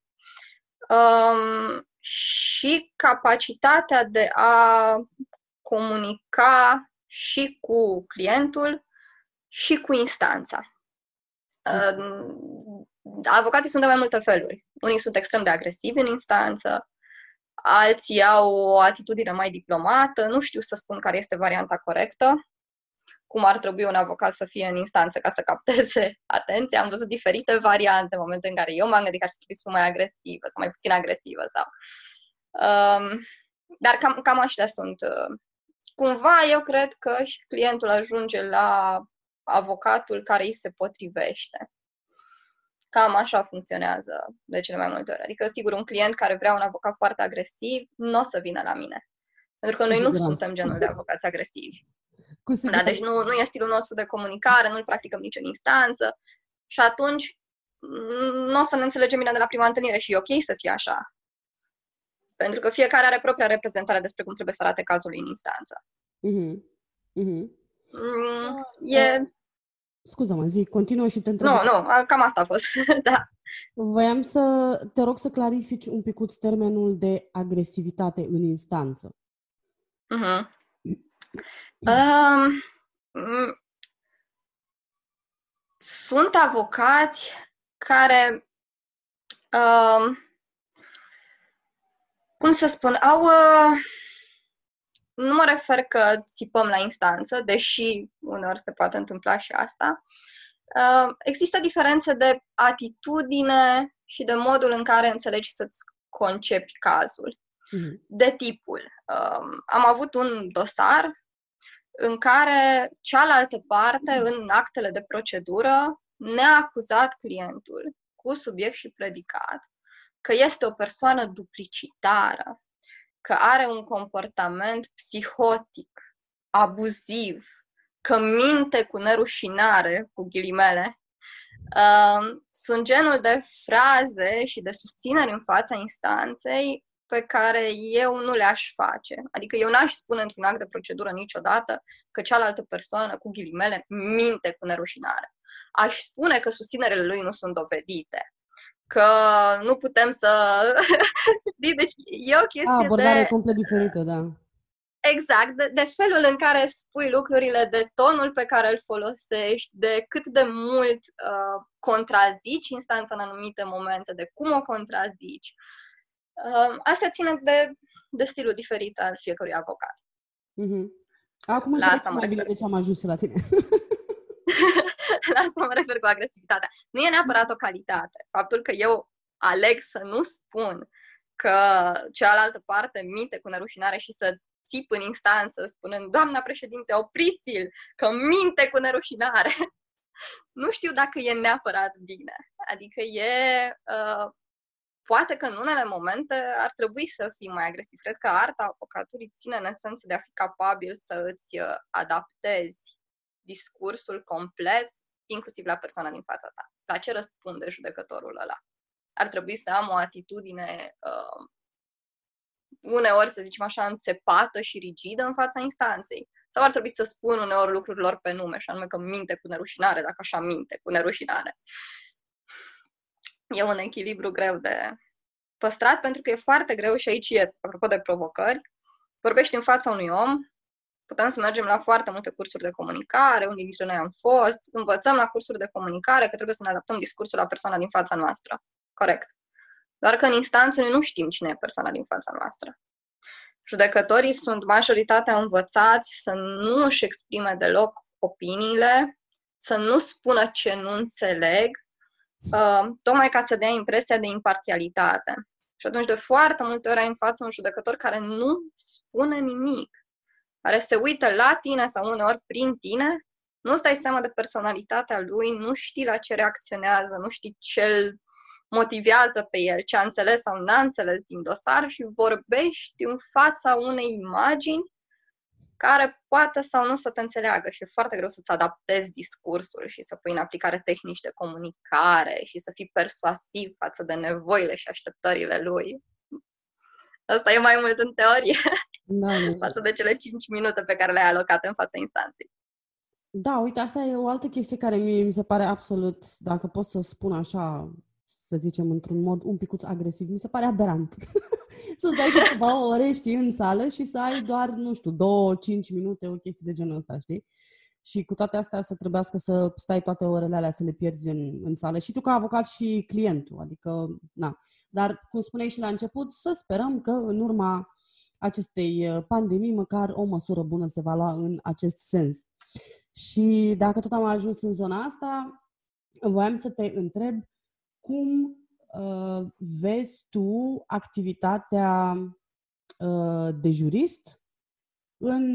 Um, și capacitatea de a comunica și cu clientul și cu instanța. Uh, avocații sunt de mai multe feluri. Unii sunt extrem de agresivi în instanță, alții au o atitudine mai diplomată, nu știu să spun care este varianta corectă, cum ar trebui un avocat să fie în instanță ca să capteze *laughs* atenția. Am văzut diferite variante în momentul în care eu m-am gândit că ar trebui să fiu mai agresivă sau mai puțin agresivă. Sau... Um, dar cam, cam așa sunt. Cumva eu cred că și clientul ajunge la avocatul care îi se potrivește. Cam așa funcționează de cele mai multe ori. Adică, sigur, un client care vrea un avocat foarte agresiv nu o să vină la mine. Pentru că noi nu suntem genul de avocați agresivi. Cu da, deci nu, nu e stilul nostru de comunicare, nu-l practicăm nici în instanță și atunci nu o să ne înțelegem bine de la prima întâlnire și e ok să fie așa. Pentru că fiecare are propria reprezentare despre cum trebuie să arate cazul în instanță. Mm-hmm. Mm-hmm. Mm, e... Scuză-mă, zic, continuă și te întreb. Nu, nu, cam asta a fost, *laughs* da. Voiam să te rog să clarifici un picuț termenul de agresivitate în instanță. Mm-hmm. Um, sunt avocați care, uh, cum să spun, au. Uh, nu mă refer că țipăm la instanță, deși uneori se poate întâmpla și asta. Uh, există diferențe de atitudine și de modul în care înțelegi să-ți concepi cazul. Mm-hmm. De tipul. Um, am avut un dosar în care cealaltă parte, în actele de procedură, ne-a acuzat clientul cu subiect și predicat că este o persoană duplicitară, că are un comportament psihotic, abuziv, că minte cu nerușinare, cu ghilimele, uh, sunt genul de fraze și de susțineri în fața instanței pe care eu nu le-aș face. Adică eu n-aș spune într-un act de procedură niciodată că cealaltă persoană, cu ghilimele, minte cu nerușinare. Aș spune că susținerile lui nu sunt dovedite că nu putem să... *laughs* deci e o chestie A, abordare de... complet diferită, da. Exact, de, de felul în care spui lucrurile, de tonul pe care îl folosești, de cât de mult uh, contrazici instanța în anumite momente, de cum o contrazici. Uh, asta ține de, de stilul diferit al fiecărui avocat. Mm-hmm. Acum la asta mai bine de ce am ajuns la tine. *laughs* la asta mă refer cu agresivitatea. Nu e neapărat o calitate. Faptul că eu aleg să nu spun că cealaltă parte minte cu nerușinare și să țip în instanță spunând, doamna președinte, opriți-l, că minte cu nerușinare. *laughs* nu știu dacă e neapărat bine. Adică e... Uh, poate că în unele momente ar trebui să fii mai agresiv. Cred că arta avocaturii ține în esență de a fi capabil să îți uh, adaptezi discursul complet, inclusiv la persoana din fața ta. La ce răspunde judecătorul ăla? Ar trebui să am o atitudine uh, uneori, să zicem așa, înțepată și rigidă în fața instanței. Sau ar trebui să spun uneori lucrurilor pe nume, și anume că minte cu nerușinare, dacă așa minte cu nerușinare. E un echilibru greu de păstrat, pentru că e foarte greu și aici e, apropo de provocări, vorbești în fața unui om, putem să mergem la foarte multe cursuri de comunicare, unii dintre noi am fost, învățăm la cursuri de comunicare că trebuie să ne adaptăm discursul la persoana din fața noastră. Corect. Doar că în instanță noi nu știm cine e persoana din fața noastră. Judecătorii sunt majoritatea învățați să nu își exprime deloc opiniile, să nu spună ce nu înțeleg, uh, tocmai ca să dea impresia de imparțialitate. Și atunci, de foarte multe ori, ai în față un judecător care nu spune nimic care se uită la tine sau uneori prin tine, nu-ți dai seama de personalitatea lui, nu știi la ce reacționează, nu știi ce îl motivează pe el, ce a înțeles sau n-a înțeles din dosar și vorbești în fața unei imagini care poate sau nu să te înțeleagă și e foarte greu să-ți adaptezi discursul și să pui în aplicare tehnici de comunicare și să fii persuasiv față de nevoile și așteptările lui. Asta e mai mult în teorie da, *laughs* față de cele 5 minute pe care le-ai alocate în fața instanței. Da, uite, asta e o altă chestie care mie mi se pare absolut, dacă pot să spun așa, să zicem, într-un mod un picuț agresiv, mi se pare aberant. *laughs* să stai câteva ore, știi, în sală și să ai doar, nu știu, două, cinci minute, o chestie de genul ăsta, știi? Și cu toate astea să trebuiască să stai toate orele alea să le pierzi în, în sală. Și tu ca avocat și clientul, adică, na. Dar, cum spuneai și la început, să sperăm că în urma acestei uh, pandemii, măcar o măsură bună se va lua în acest sens. Și dacă tot am ajuns în zona asta, voiam să te întreb cum uh, vezi tu activitatea uh, de jurist în,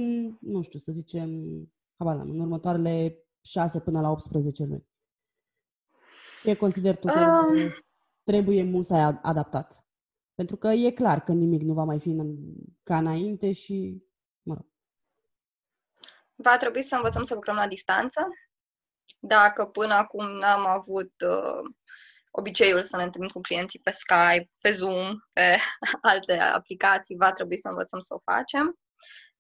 nu știu, să zicem, habar în următoarele 6 până la 18 luni. Ce consider tu că um... trebuie mult să ai adaptat? Pentru că e clar că nimic nu va mai fi în, ca înainte și, mă rog. Va trebui să învățăm să lucrăm la distanță. Dacă până acum n-am avut uh, obiceiul să ne întâlnim cu clienții pe Skype, pe Zoom, pe *laughs* alte aplicații, va trebui să învățăm să o facem.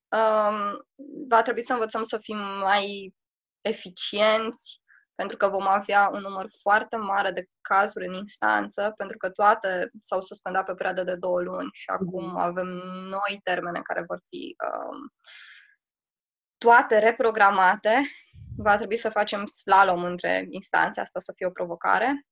Um, va trebui să învățăm să fim mai eficienți, pentru că vom avea un număr foarte mare de cazuri în instanță, pentru că toate s-au suspendat pe perioadă de două luni și acum mhm. avem noi termene care vor fi um, toate reprogramate Va trebui să facem slalom între instanțe, asta o să fie o provocare.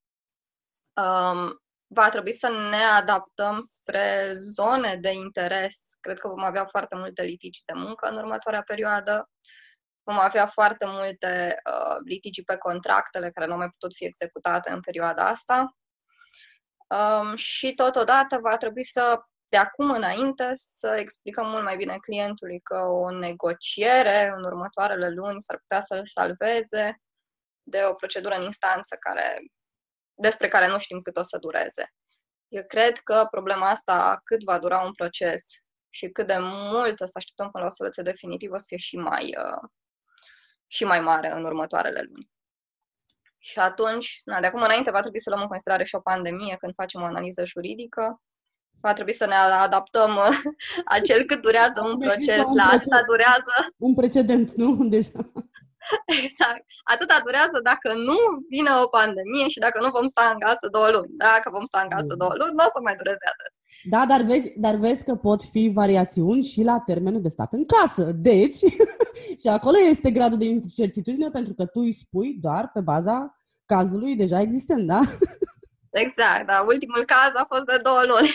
Um, va trebui să ne adaptăm spre zone de interes. Cred că vom avea foarte multe litigi de muncă în următoarea perioadă. Vom avea foarte multe uh, litigi pe contractele care nu au mai putut fi executate în perioada asta. Um, și totodată va trebui să, de acum înainte, să explicăm mult mai bine clientului că o negociere în următoarele luni s-ar putea să-l salveze de o procedură în instanță care, despre care nu știm cât o să dureze. Eu cred că problema asta, cât va dura un proces și cât de mult o să așteptăm până la o soluție definitivă, o să fie și mai, uh, și mai mare în următoarele luni. Și atunci, na, de acum înainte, va trebui să luăm în considerare și o pandemie când facem o analiză juridică. Va trebui să ne adaptăm *laughs* acel cât durează un proces un la asta durează. Un precedent, nu? Deja. *laughs* Exact. Atâta durează dacă nu vine o pandemie și dacă nu vom sta în casă două luni. Dacă vom sta în casă mm. două luni, nu o să mai dureze atât. Da, dar vezi, dar vezi că pot fi variațiuni și la termenul de stat în casă. Deci, *laughs* și acolo este gradul de incertitudine pentru că tu îi spui doar pe baza cazului deja existent, da? *laughs* Exact, da. Ultimul caz a fost de două luni.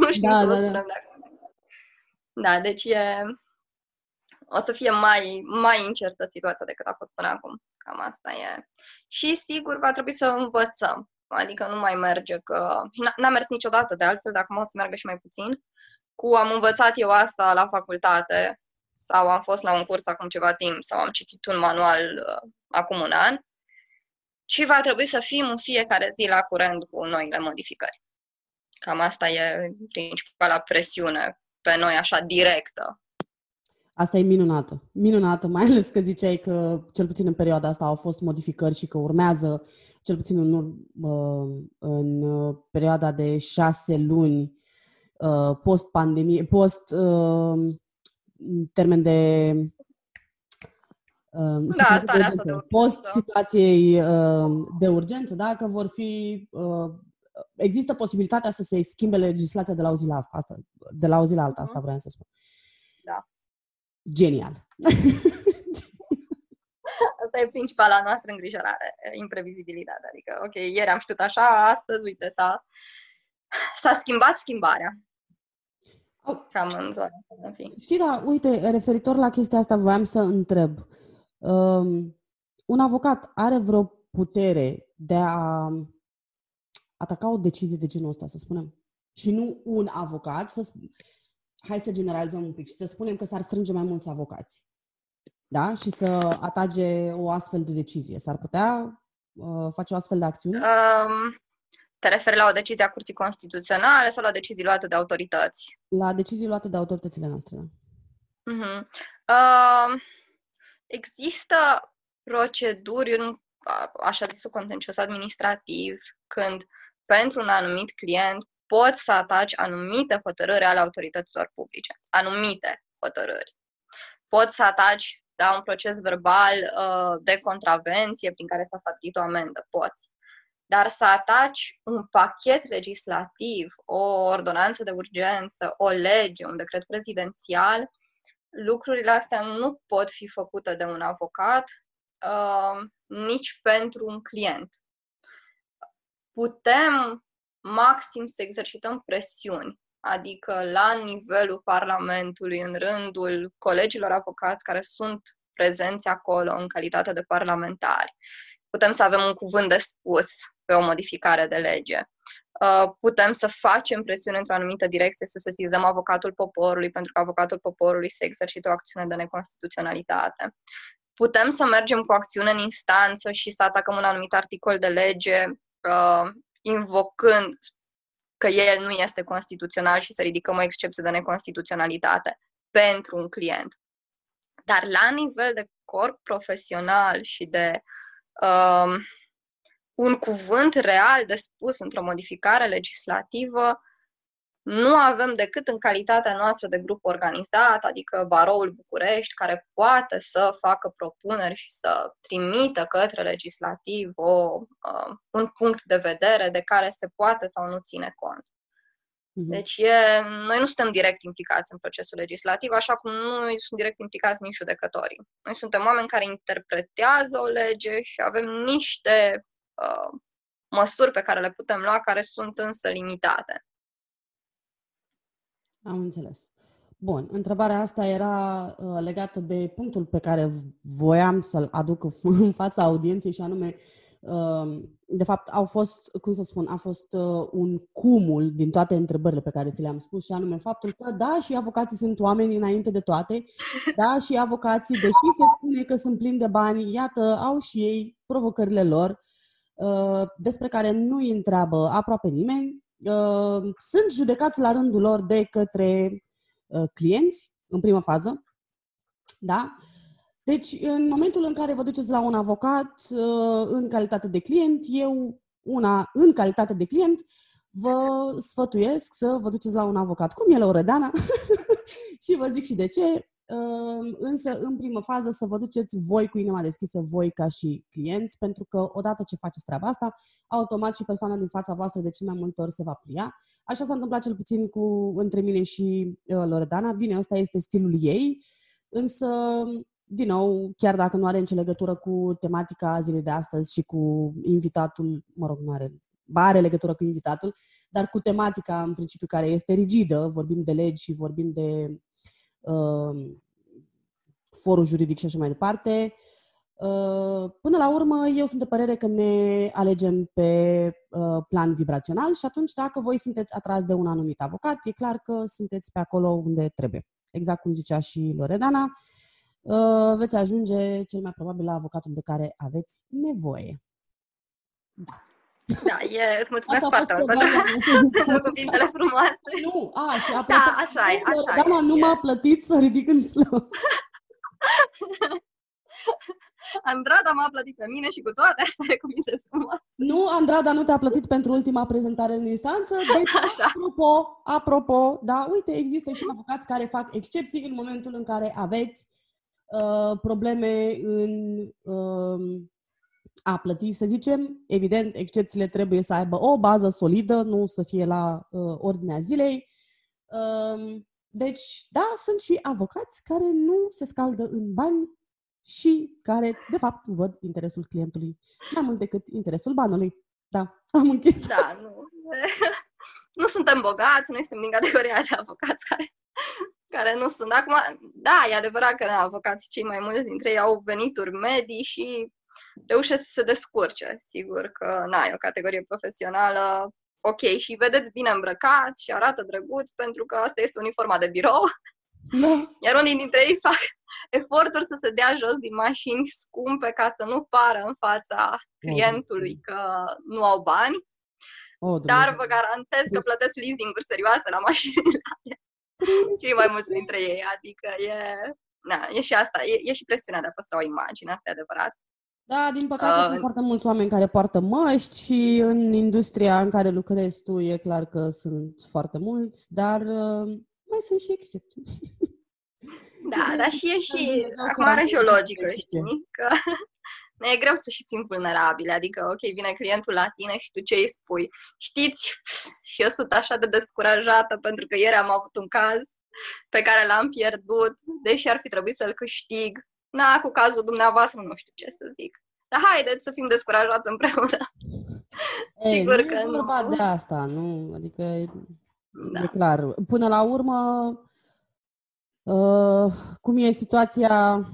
nu știu da, cum da, da. Da, deci e, o să fie mai, mai incertă situația decât a fost până acum. Cam asta e. Și sigur va trebui să învățăm. Adică nu mai merge că... N-a mers niciodată de altfel, dacă o să meargă și mai puțin. Cu am învățat eu asta la facultate sau am fost la un curs acum ceva timp sau am citit un manual uh, acum un an și va trebui să fim în fiecare zi la curent cu noile modificări. Cam asta e principala presiune pe noi, așa, directă. Asta e minunată. Minunată, mai ales că ziceai că, cel puțin în perioada asta, au fost modificări și că urmează, cel puțin în, în perioada de șase luni uh, post-pandemie, post-termen uh, de uh, da, de urgență, post situației de urgență, da, că vor fi există posibilitatea să se schimbe legislația de la o zi la asta, asta de la o zi la alta, asta mhm. vreau să spun. Da. Genial. *laughs* Asta e principala noastră îngrijorare, imprevizibilitatea. Adică, ok, ieri am știut așa, astăzi, uite, s-a, s-a schimbat schimbarea. Cam în zona, în fi. Știi, da, uite, referitor la chestia asta, voiam să întreb. Um, un avocat are vreo putere de a ataca o decizie de genul ăsta, să spunem? Și nu un avocat, să, hai să generalizăm un pic și să spunem că s-ar strânge mai mulți avocați. Da? Și să atage o astfel de decizie. S-ar putea uh, face o astfel de acțiune? Um, te referi la o decizie a Curții Constituționale sau la decizii luate de autorități? La decizii luate de autoritățile noastre, da. Uh-huh. Uh, există proceduri în așa zisul contencios administrativ, când pentru un anumit client poți să ataci anumite hotărâri ale autorităților publice, anumite hotărâri. Poți să ataci da, un proces verbal uh, de contravenție prin care s-a stabilit o amendă, poți. Dar să ataci un pachet legislativ, o ordonanță de urgență, o lege, un decret prezidențial, lucrurile astea nu pot fi făcute de un avocat, uh, nici pentru un client. Putem maxim să exercităm presiuni, adică la nivelul Parlamentului, în rândul colegilor avocați care sunt prezenți acolo în calitate de parlamentari. Putem să avem un cuvânt de spus pe o modificare de lege. Uh, putem să facem presiune într-o anumită direcție, să sesizăm avocatul poporului, pentru că avocatul poporului să exercită o acțiune de neconstituționalitate. Putem să mergem cu acțiune în instanță și să atacăm un anumit articol de lege uh, invocând că el nu este constituțional și să ridicăm o excepție de neconstituționalitate pentru un client. Dar la nivel de corp profesional și de um, un cuvânt real de spus într-o modificare legislativă, nu avem decât în calitatea noastră de grup organizat, adică Baroul București, care poate să facă propuneri și să trimită către legislativ o, uh, un punct de vedere de care se poate sau nu ține cont. Uh-huh. Deci e, noi nu suntem direct implicați în procesul legislativ, așa cum nu sunt direct implicați nici judecătorii. Noi suntem oameni care interpretează o lege și avem niște uh, măsuri pe care le putem lua, care sunt însă limitate. Am înțeles. Bun, întrebarea asta era uh, legată de punctul pe care voiam să-l aduc *laughs* în fața audienței și anume, uh, de fapt, au fost, cum să spun, a fost uh, un cumul din toate întrebările pe care ți le-am spus și anume faptul că, da, și avocații sunt oameni înainte de toate, *laughs* da, și avocații, deși se spune că sunt plini de bani, iată, au și ei provocările lor, uh, despre care nu îi întreabă aproape nimeni, uh, sunt judecați la rândul lor de către Uh, clienți în prima fază. Da? Deci, în momentul în care vă duceți la un avocat uh, în calitate de client, eu, una, în calitate de client, vă sfătuiesc să vă duceți la un avocat cum e Loredana *laughs* și vă zic și de ce. Însă, în primă fază, să vă duceți voi cu inima deschisă, voi ca și clienți, pentru că odată ce faceți treaba asta, automat și persoana din fața voastră de cel mai multe ori se va plia. Așa s-a întâmplat cel puțin cu între mine și uh, Loredana. Bine, ăsta este stilul ei, însă, din nou, chiar dacă nu are nicio legătură cu tematica zilei de astăzi și cu invitatul, mă rog, nu are, ba are legătură cu invitatul, dar cu tematica în principiu care este rigidă, vorbim de legi și vorbim de uh, forul juridic și așa mai departe. Uh, până la urmă, eu sunt de părere că ne alegem pe uh, plan vibrațional și atunci dacă voi sunteți atras de un anumit avocat, e clar că sunteți pe acolo unde trebuie. Exact cum zicea și Loredana, uh, veți ajunge cel mai probabil la avocatul de care aveți nevoie. Da. Da, e, îți mulțumesc Asta foarte mult pentru *laughs* cuvintele frumoase. Nu, a, și apropo, da, așa e, așa Dana nu m-a plătit să ridic în slow. *laughs* Andrada m-a plătit pe mine și cu toate astea *laughs* cuvinte frumoase. Nu, Andrada nu te-a plătit pentru ultima prezentare în instanță. Deci, Așa. apropo, apropo, da, uite, există și avocați care fac excepții în momentul în care aveți uh, probleme în uh, a plăti, să zicem. Evident, excepțiile trebuie să aibă o bază solidă, nu să fie la uh, ordinea zilei. Uh, deci, da, sunt și avocați care nu se scaldă în bani și care, de fapt, văd interesul clientului mai mult decât interesul banului. Da, *laughs* am închis. Da, nu. *laughs* nu suntem bogați, noi suntem din categoria de avocați care, care nu sunt. Acum, da, e adevărat că da, avocații cei mai mulți dintre ei au venituri medii și reușesc să se descurce. Sigur că, na, e o categorie profesională ok și vedeți bine îmbrăcați și arată drăguț pentru că asta este uniforma de birou. Da. Iar unii dintre ei fac eforturi să se dea jos din mașini scumpe ca să nu pară în fața clientului că nu au bani. Oh, Dar vă garantez că plătesc leasing-uri serioase la mașinile Cei mai mulți dintre ei. Adică e, na, e și asta, e, e și presiunea de a păstra o imagine, asta e adevărat. Da, din păcate uh, sunt foarte mulți oameni care poartă măști și în industria în care lucrezi tu e clar că sunt foarte mulți, dar uh, mai sunt și excepții. *laughs* Da, dar și e și, acum are și o logică, știi, că *laughs* ne e greu să și fim vulnerabile, adică, ok, vine clientul la tine și tu ce îi spui? Știți, *laughs* și eu sunt așa de descurajată pentru că ieri am avut un caz pe care l-am pierdut, deși ar fi trebuit să-l câștig na, cu cazul dumneavoastră nu știu ce să zic. Dar haideți să fim descurajați împreună. *laughs* Ei, Sigur nu că nu. vorba de asta, nu? Adică e, da. e clar. Până la urmă, uh, cum e situația *laughs*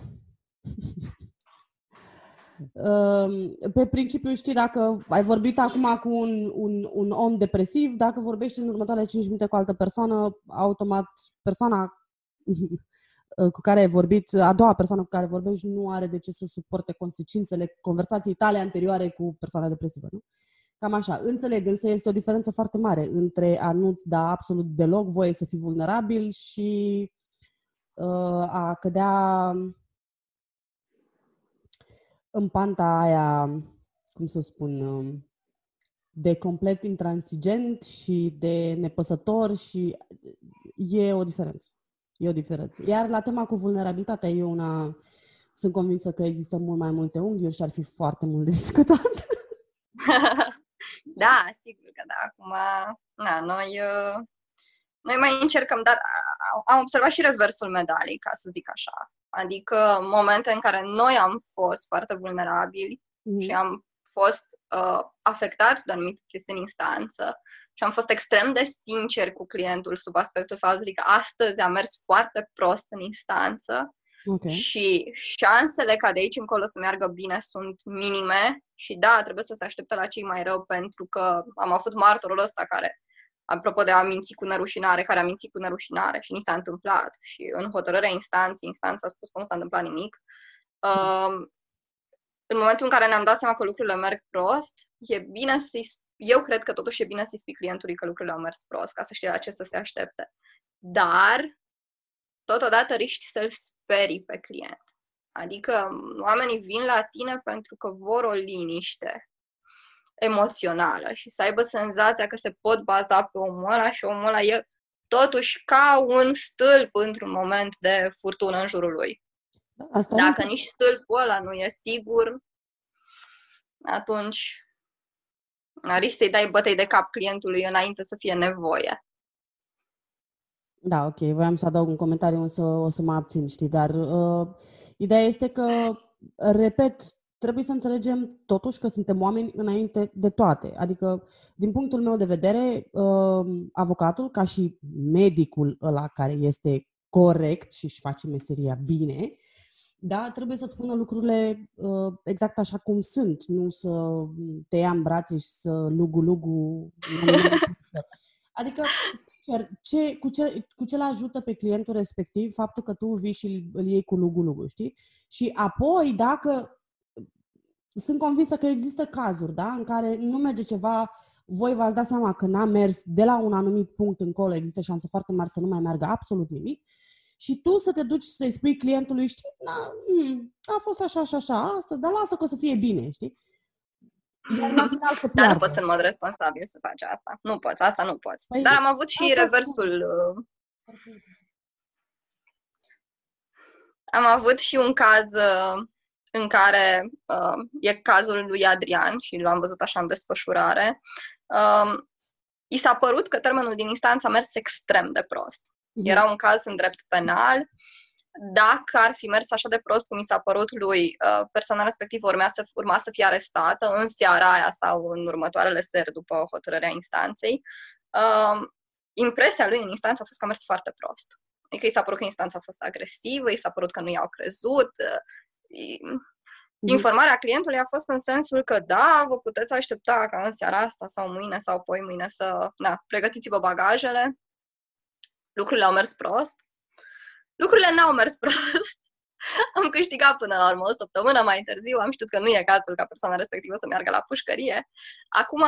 uh, pe principiu, știi, dacă ai vorbit acum cu un, un, un om depresiv, dacă vorbești în următoarele 5 minute cu altă persoană, automat persoana Uh, *laughs* cu care ai vorbit, a doua persoană cu care vorbești nu are de ce să suporte consecințele conversației tale anterioare cu persoana depresivă, nu? Cam așa. Înțeleg, însă este o diferență foarte mare între a nu-ți da absolut deloc voie să fii vulnerabil și uh, a cădea în panta aia, cum să spun, uh, de complet intransigent și de nepăsător și e o diferență. E o diferență. Iar la tema cu vulnerabilitatea, eu una sunt convinsă că există mult mai multe unghiuri și ar fi foarte mult de discutat. *laughs* da, sigur că da. Acum, na, noi uh, noi mai încercăm, dar am observat și reversul medalii, ca să zic așa. Adică momente în care noi am fost foarte vulnerabili mm. și am fost uh, afectați de anumite chestii în instanță și am fost extrem de sincer cu clientul sub aspectul faptului că astăzi a mers foarte prost în instanță okay. și șansele ca de aici încolo să meargă bine sunt minime și da, trebuie să se aștepte la cei mai rău pentru că am avut martorul ăsta care apropo de a minți cu nerușinare, care a mințit cu nerușinare și ni s-a întâmplat și în hotărârea instanței, instanța a spus că nu s-a întâmplat nimic. Uh, în momentul în care ne-am dat seama că lucrurile merg prost, e bine să-i eu cred că totuși e bine să-i spui clientului că lucrurile au mers prost, ca să știe la ce să se aștepte. Dar, totodată riști să-l sperii pe client. Adică oamenii vin la tine pentru că vor o liniște emoțională și să aibă senzația că se pot baza pe omul ăla și omul ăla e totuși ca un stâlp într-un moment de furtună în jurul lui. Asta Dacă e... nici stâlpul ăla nu e sigur, atunci Arici să-i dai bătăi de cap clientului înainte să fie nevoie. Da, ok. Voiam să adaug un comentariu, însă o să mă abțin, știi, dar uh, ideea este că, repet, trebuie să înțelegem totuși că suntem oameni înainte de toate. Adică, din punctul meu de vedere, uh, avocatul, ca și medicul ăla care este corect și își face meseria bine, da, trebuie să-ți spună lucrurile uh, exact așa cum sunt, nu să te ia în brațe și să lugu-lugu. adică, ce, cu, ce, cu ce l ajută pe clientul respectiv faptul că tu vii și îl iei cu lugu-lugu, știi? Și apoi, dacă sunt convinsă că există cazuri, da, în care nu merge ceva, voi v-ați dat seama că n-a mers de la un anumit punct încolo, există șanse foarte mari să nu mai meargă absolut nimic și tu să te duci să-i spui clientului, știi, na, mm, a fost așa și așa astăzi, dar lasă că o să fie bine, știi? Iar la final să Dar nu poți în mod responsabil să faci asta. Nu poți, asta nu poți. Păi, Dar am avut și reversul. Uh, am avut și un caz uh, în care uh, e cazul lui Adrian și l-am văzut așa în desfășurare. Uh, I s-a părut că termenul din instanță a mers extrem de prost. Mhm. Era un caz în drept penal. Dacă ar fi mers așa de prost cum mi s-a părut lui, uh, persoana respectivă urma să, urma să fie arestată în seara aia sau în următoarele seri după hotărârea instanței. Uh, impresia lui în instanță a fost că a mers foarte prost. Adică i s-a părut că instanța a fost agresivă, i s-a părut că nu i-au crezut. Uh, mhm. Informarea clientului a fost în sensul că da, vă puteți aștepta ca în seara asta sau mâine sau poi mâine să, na, pregătiți-vă bagajele, lucrurile au mers prost. Lucrurile n-au mers *laughs* prost. am câștigat până la urmă o săptămână mai târziu, am știut că nu e cazul ca persoana respectivă să meargă la pușcărie. Acum,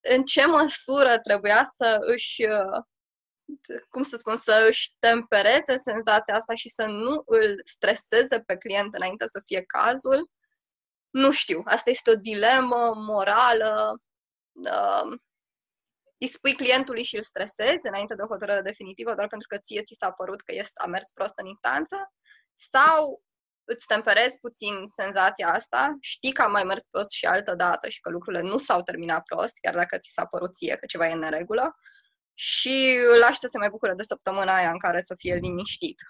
în ce măsură trebuia să își, cum să spun, să își tempereze senzația asta și să nu îl streseze pe client înainte să fie cazul, nu știu. Asta este o dilemă morală uh, îi spui clientului și îl stresezi înainte de o hotărâre definitivă doar pentru că ție ți s-a părut că a mers prost în instanță sau îți temperezi puțin senzația asta, știi că a mai mers prost și altă dată și că lucrurile nu s-au terminat prost, chiar dacă ți s-a părut ție că ceva e în neregulă, și îl lași să se mai bucure de săptămâna aia în care să fie liniștit.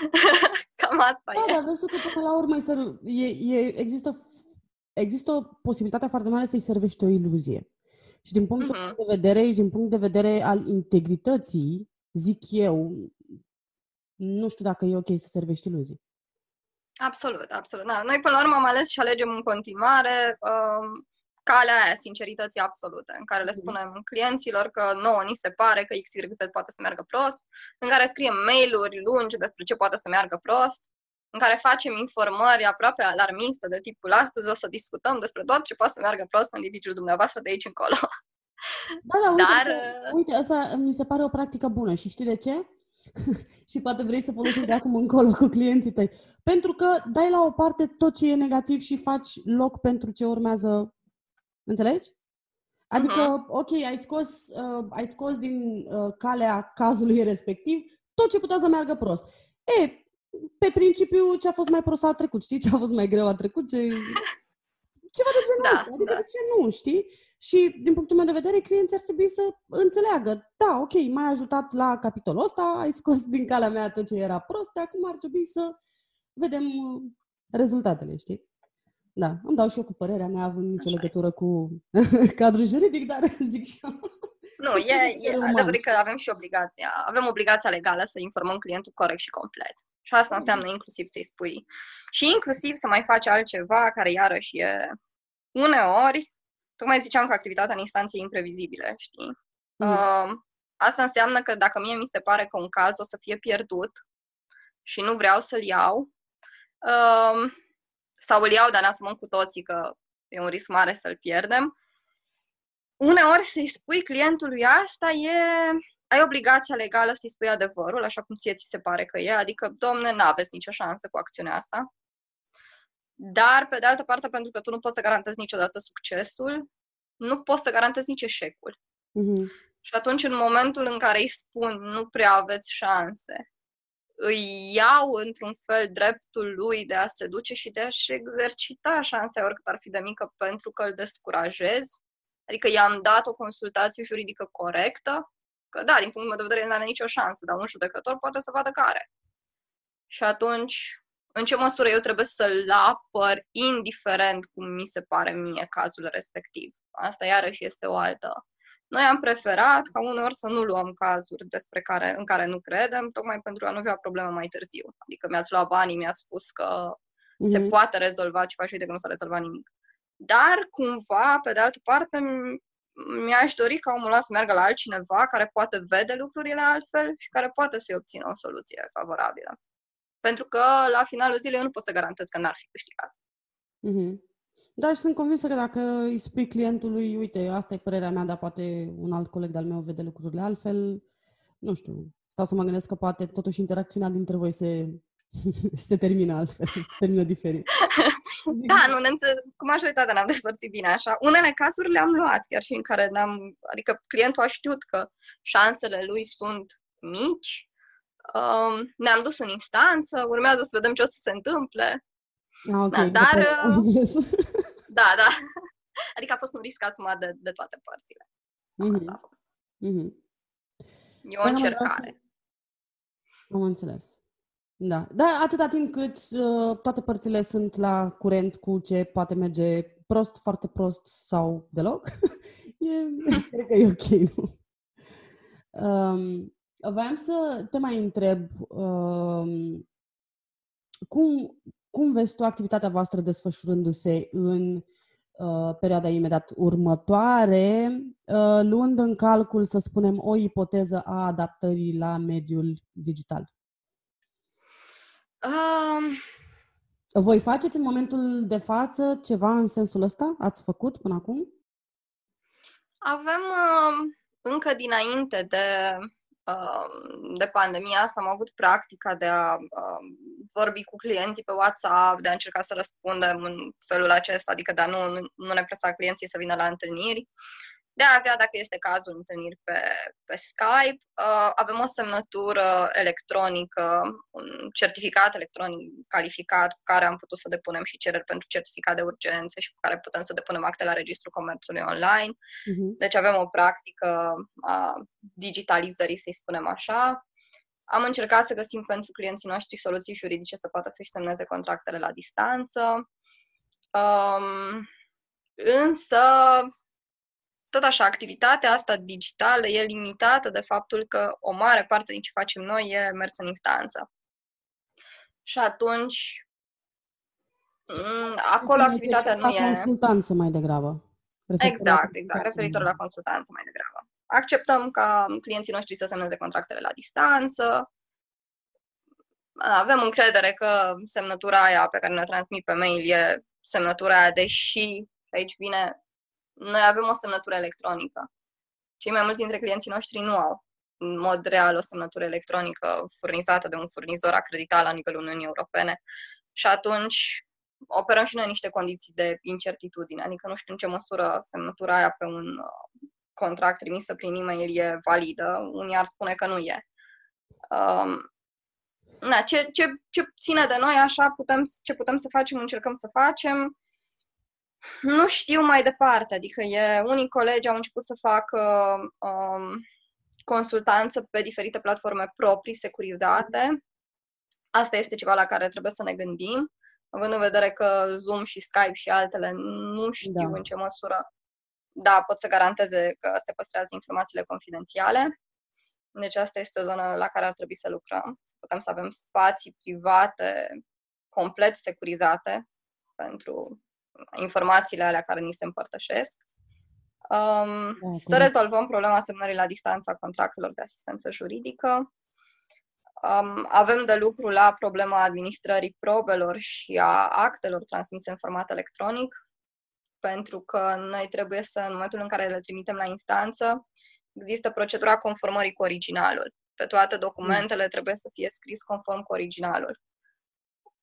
*laughs* Cam asta da, e. Da, vezi că până la urmă e, e, există, există o posibilitate foarte mare să-i servești o iluzie. Și din punctul uh-huh. de vedere și din punct de vedere al integrității, zic eu, nu știu dacă e ok să servești iluzii. Absolut, absolut. Da. Noi, până la urmă, am ales și alegem în continuare um, calea aia, sincerității absolute, în care le mhm. spunem clienților că nouă ni se pare că XYZ poate să meargă prost, în care scriem mail-uri lungi despre ce poate să meargă prost, în care facem informări aproape alarmiste de tipul astăzi o să discutăm despre tot ce poate să meargă prost în litigiul dumneavoastră de aici încolo. Da, da, uite, Dar... uite, asta mi se pare o practică bună și știi de ce? *laughs* și poate vrei să folosești de acum încolo cu clienții tăi. Pentru că dai la o parte tot ce e negativ și faci loc pentru ce urmează. Înțelegi? Adică, uh-huh. ok, ai scos, uh, ai scos din uh, calea cazului respectiv tot ce putea să meargă prost. E, pe principiu ce a fost mai prost a trecut, știi? Ce a fost mai greu a trecut, ce, Ceva de genul Da, ăsta. Adică da. de ce nu, știi? Și din punctul meu de vedere, clienții ar trebui să înțeleagă, da, ok, m-ai ajutat la capitolul ăsta, ai scos din calea mea tot ce era prost, acum ar trebui să vedem uh, rezultatele, știi? Da, îmi dau și eu cu părerea, neavând nicio Așa e. legătură cu *laughs* cadrul juridic, dar *laughs* zic și eu. Nu, e, e Ser uman. adevărat că avem și obligația, avem obligația legală să informăm clientul corect și complet. Și asta înseamnă inclusiv să-i spui. Și inclusiv să mai faci altceva care iarăși e uneori, tocmai ziceam că activitatea în instanțe e imprevizibilă, știi? Mhm. Uh, asta înseamnă că dacă mie mi se pare că un caz o să fie pierdut și nu vreau să-l iau, uh, sau îl iau, dar ne asumăm cu toții că e un risc mare să-l pierdem, uneori să-i spui clientului asta e... Ai obligația legală să-i spui adevărul, așa cum ție ți se pare că e, adică, domne, n-aveți nicio șansă cu acțiunea asta. Dar, pe de altă parte, pentru că tu nu poți să garantezi niciodată succesul, nu poți să garantezi nici eșecul. Mhm. Și atunci, în momentul în care îi spun nu prea aveți șanse, îi iau într-un fel dreptul lui de a se duce și de a-și exercita șansa oricât ar fi de mică pentru că îl descurajez. Adică i-am dat o consultație juridică corectă, că da, din punctul meu de vedere el nu are nicio șansă, dar un judecător poate să vadă care. Și atunci, în ce măsură eu trebuie să-l apăr, indiferent cum mi se pare mie cazul respectiv. Asta iarăși este o altă noi am preferat ca uneori să nu luăm cazuri despre care, în care nu credem, tocmai pentru a nu avea problemă mai târziu. Adică mi-ați luat banii, mi-ați spus că se Mhm. poate rezolva ceva și uite că nu s-a rezolvat nimic. Dar, cumva, pe de altă parte, m- mi-aș dori ca omul ăla să meargă la altcineva care poate vede lucrurile altfel și care poate să-i obțină o soluție favorabilă. Pentru că, la finalul zilei, eu nu pot să garantez că n-ar fi câștigat. Mhm. Da, și sunt convinsă că dacă îi spui clientului, uite, asta e părerea mea, dar poate un alt coleg de-al meu vede lucrurile altfel, nu știu, stau să mă gândesc că poate totuși interacțiunea dintre voi se, *laughs* se termină altfel, se termină diferit. *laughs* Zic, Da, nu ne înțe- cu majoritatea ne-am despărțit bine așa. Unele cazuri le-am luat, chiar și în care ne-am, adică clientul a știut că șansele lui sunt mici. Um, ne-am dus în instanță, urmează să vedem ce o să se întâmple. Ah, ok, da, dar, după- am uh, înțeles. *laughs* Da, da. Adică a fost un risc asumat de, de toate părțile. Cam Asta a Mhm, fost. mhm. E o Da, nu, vreau încercare. Am înțeles. Da, da, atâta timp cât uh, toate părțile sunt la curent cu ce poate merge prost, foarte prost sau deloc, *laughs* e, *laughs* cred că e ok, nu? Um, voiam să te mai întreb um, cum, cum vezi tu activitatea voastră desfășurându-se în uh, perioada imediat următoare, uh, luând în calcul, să spunem, o ipoteză a adaptării la mediul digital? Um, Voi faceți în momentul de față ceva în sensul ăsta? Ați făcut până acum? Avem um, încă dinainte de, um, de pandemia asta, am avut practica de a um, vorbi cu clienții pe WhatsApp, de a încerca să răspundem în felul acesta, adică de a nu, nu, nu ne presa clienții să vină la întâlniri, de a avea, dacă este cazul, întâlniri pe, pe Skype. Uh, avem o semnătură electronică, un certificat electronic calificat cu care am putut să depunem și cereri pentru certificat de urgență și cu care putem să depunem acte la Registrul Comerțului online. Uh-huh. Deci avem o practică a digitalizării, să-i spunem așa. Am încercat să găsim pentru clienții noștri soluții juridice să poată să-și semneze contractele la distanță. Um, însă, tot așa, activitatea asta digitală e limitată de faptul că o mare parte din ce facem noi e mers în instanță. Și atunci, m, acolo activitatea nu la e... consultanță mai degrabă. Referitor la Exact, exact, consultanță referitor mai la consultanță mai degrabă. Acceptăm ca clienții noștri să semneze contractele la distanță. Avem încredere că semnătura aia pe care ne transmit pe mail e semnătura aia, deși aici vine, noi avem o semnătură electronică. Cei mai mulți dintre clienții noștri nu au în mod real o semnătură electronică furnizată de un furnizor acreditat la nivelul Uniunii Europene și atunci operăm și noi niște condiții de incertitudine, adică nu știu în ce măsură semnătura aia pe un uh, contract trimisă prin e-mail e validă, unii ar spune că nu e. Um, na, ce, ce, ce ține de noi, așa putem, ce putem să facem, încercăm să facem. Nu știu mai departe, adică e, unii colegi au început să facă um, consultanță pe diferite platforme proprii, securizate. Asta este ceva la care trebuie să ne gândim, având în vedere că Zoom și Skype și altele nu știu da. în ce măsură, da, pot să garanteze că se păstrează informațiile confidențiale. Deci asta este o zonă la care ar trebui să lucrăm, să putem să avem spații private complet securizate pentru informațiile alea care ni se împărtășesc. Um, da, să rezolvăm problema semnării la distanță a contractelor de asistență juridică. Um, avem de lucru la problema administrării probelor și a actelor transmise în format electronic, pentru că noi trebuie să, în momentul în care le trimitem la instanță, există procedura conformării cu originalul. Pe toate documentele mm. trebuie să fie scris conform cu originalul.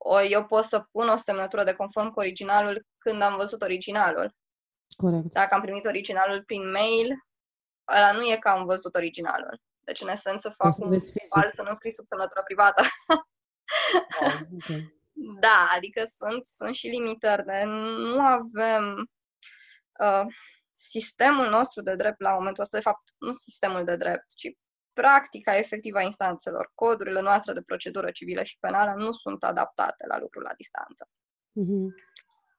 O, eu pot să pun o semnătură de conform cu originalul când am văzut originalul. Corect. Dacă am primit originalul prin mail, ăla nu e că am văzut originalul. Deci, în esență, fac un fals să scris sub semnătură privată. Oh, *laughs* okay. da, adică sunt, sunt și limitări. De nu avem... Uh, sistemul nostru de drept la momentul ăsta, de fapt, nu sistemul de drept, ci practica efectivă a instanțelor, codurile noastre de procedură civilă și penală nu sunt adaptate la lucrul la distanță. Mm-hmm.